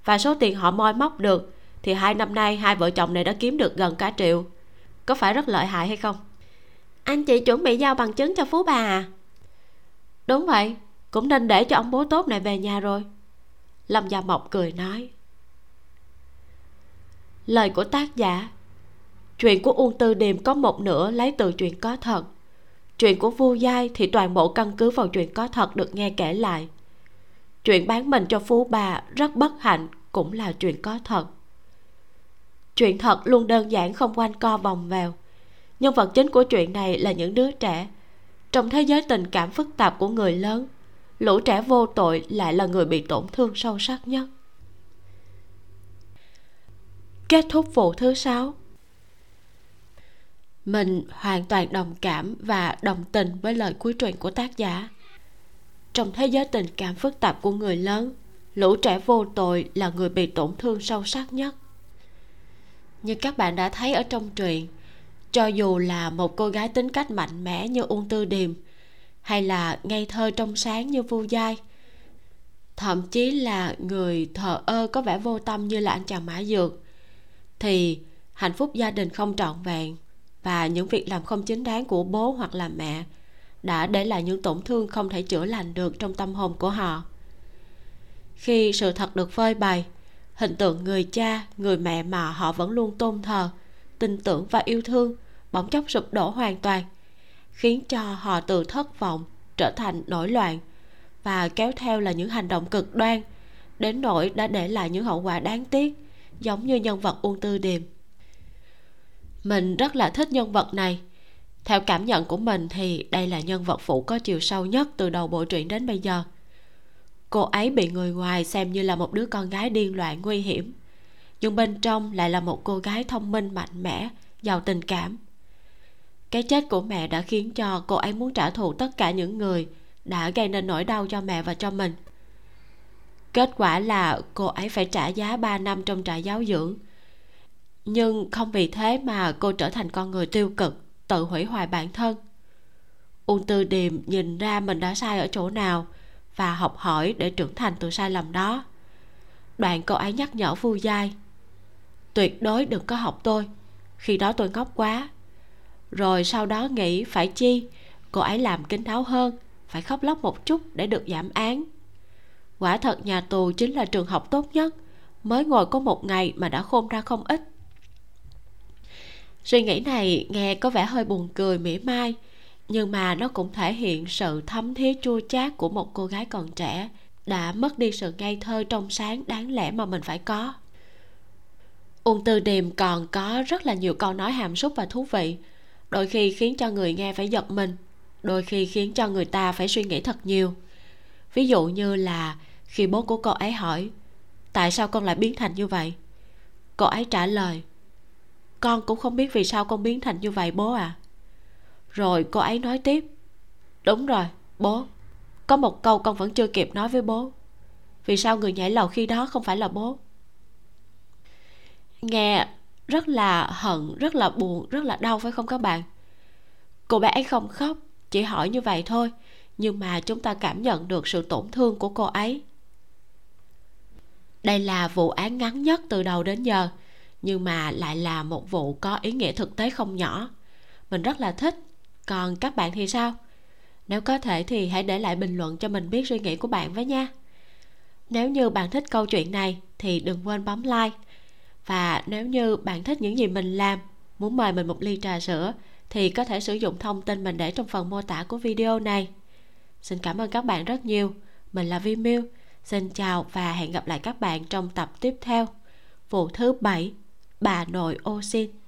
và số tiền họ moi móc được thì hai năm nay hai vợ chồng này đã kiếm được gần cả triệu. Có phải rất lợi hại hay không? Anh chị chuẩn bị giao bằng chứng cho phú bà à? Đúng vậy cũng nên để cho ông bố tốt này về nhà rồi. Lâm gia mộc cười nói. Lời của tác giả. Chuyện của uông tư điềm có một nửa lấy từ chuyện có thật. Chuyện của vu giai thì toàn bộ căn cứ vào chuyện có thật được nghe kể lại. Chuyện bán mình cho phú bà rất bất hạnh cũng là chuyện có thật chuyện thật luôn đơn giản không quanh co vòng vèo. Nhân vật chính của chuyện này là những đứa trẻ. Trong thế giới tình cảm phức tạp của người lớn, lũ trẻ vô tội lại là người bị tổn thương sâu sắc nhất. Kết thúc vụ thứ sáu. Mình hoàn toàn đồng cảm và đồng tình với lời cuối truyện của tác giả. Trong thế giới tình cảm phức tạp của người lớn, lũ trẻ vô tội là người bị tổn thương sâu sắc nhất như các bạn đã thấy ở trong truyện, cho dù là một cô gái tính cách mạnh mẽ như uông tư điềm, hay là ngây thơ trong sáng như vu giai, thậm chí là người thờ ơ có vẻ vô tâm như là anh chàng mã dược, thì hạnh phúc gia đình không trọn vẹn và những việc làm không chính đáng của bố hoặc là mẹ đã để lại những tổn thương không thể chữa lành được trong tâm hồn của họ. Khi sự thật được phơi bày hình tượng người cha, người mẹ mà họ vẫn luôn tôn thờ. Tin tưởng và yêu thương bỗng chốc sụp đổ hoàn toàn, khiến cho họ từ thất vọng, trở thành nổi loạn và kéo theo là những hành động cực đoan, đến nỗi đã để lại những hậu quả đáng tiếc, giống như nhân vật uông tư điềm. Mình rất là thích nhân vật này. Theo cảm nhận của mình thì đây là nhân vật phụ có chiều sâu nhất từ đầu bộ truyện đến bây giờ cô ấy bị người ngoài xem như là một đứa con gái điên loạn nguy hiểm. Nhưng bên trong lại là một cô gái thông minh, mạnh mẽ, giàu tình cảm. Cái chết của mẹ đã khiến cho cô ấy muốn trả thù tất cả những người đã gây nên nỗi đau cho mẹ và cho mình. Kết quả là cô ấy phải trả giá 3 năm trong trại giáo dưỡng. Nhưng không vì thế mà cô trở thành con người tiêu cực, tự hủy hoại bản thân. Ung Tư Điềm nhìn ra mình đã sai ở chỗ nào và học hỏi để trưởng thành từ sai lầm đó. Đoạn cô ấy nhắc nhở Vu Giai, tuyệt đối đừng có học tôi, khi đó tôi ngốc quá. Rồi sau đó nghĩ, phải chi? Cô ấy làm kinh đáo hơn, phải khóc lóc một chút để được giảm án. Quả thật nhà tù chính là trường học tốt nhất, mới ngồi có một ngày mà đã khôn ra không ít. Suy nghĩ này nghe có vẻ hơi buồn cười, mỉa mai nhưng mà nó cũng thể hiện sự thấm thía chua chát của một cô gái còn trẻ đã mất đi sự ngây thơ trong sáng đáng lẽ mà mình phải có. Ung tư điềm còn có rất là nhiều câu nói hàm súc và thú vị. Đôi khi khiến cho người nghe phải giật mình, đôi khi khiến cho người ta phải suy nghĩ thật nhiều. Ví dụ như là khi bố của cô ấy hỏi, tại sao con lại biến thành như vậy? Cô ấy trả lời, con cũng không biết vì sao con biến thành như vậy bố à rồi cô ấy nói tiếp. Đúng rồi, bố. Có một câu con vẫn chưa kịp nói với bố. Vì sao người nhảy lầu khi đó không phải là bố? Nghe rất là hận, rất là buồn, rất là đau phải không các bạn? Cô bé ấy không khóc, chỉ hỏi như vậy thôi. Nhưng mà chúng ta cảm nhận được sự tổn thương của cô ấy. Đây là vụ án ngắn nhất từ đầu đến giờ, nhưng mà lại là một vụ có ý nghĩa thực tế không nhỏ. Mình rất là thích còn các bạn thì sao? Nếu có thể thì hãy để lại bình luận cho mình biết suy nghĩ của bạn với nha. Nếu như bạn thích câu chuyện này thì đừng quên bấm like. Và nếu như bạn thích những gì mình làm, muốn mời mình một ly trà sữa, thì có thể sử dụng thông tin mình để trong phần mô tả của video này. Xin cảm ơn các bạn rất nhiều. Mình là vi miu xin chào và hẹn gặp lại các bạn trong tập tiếp theo. Vụ thứ bảy, bà nội ô xin.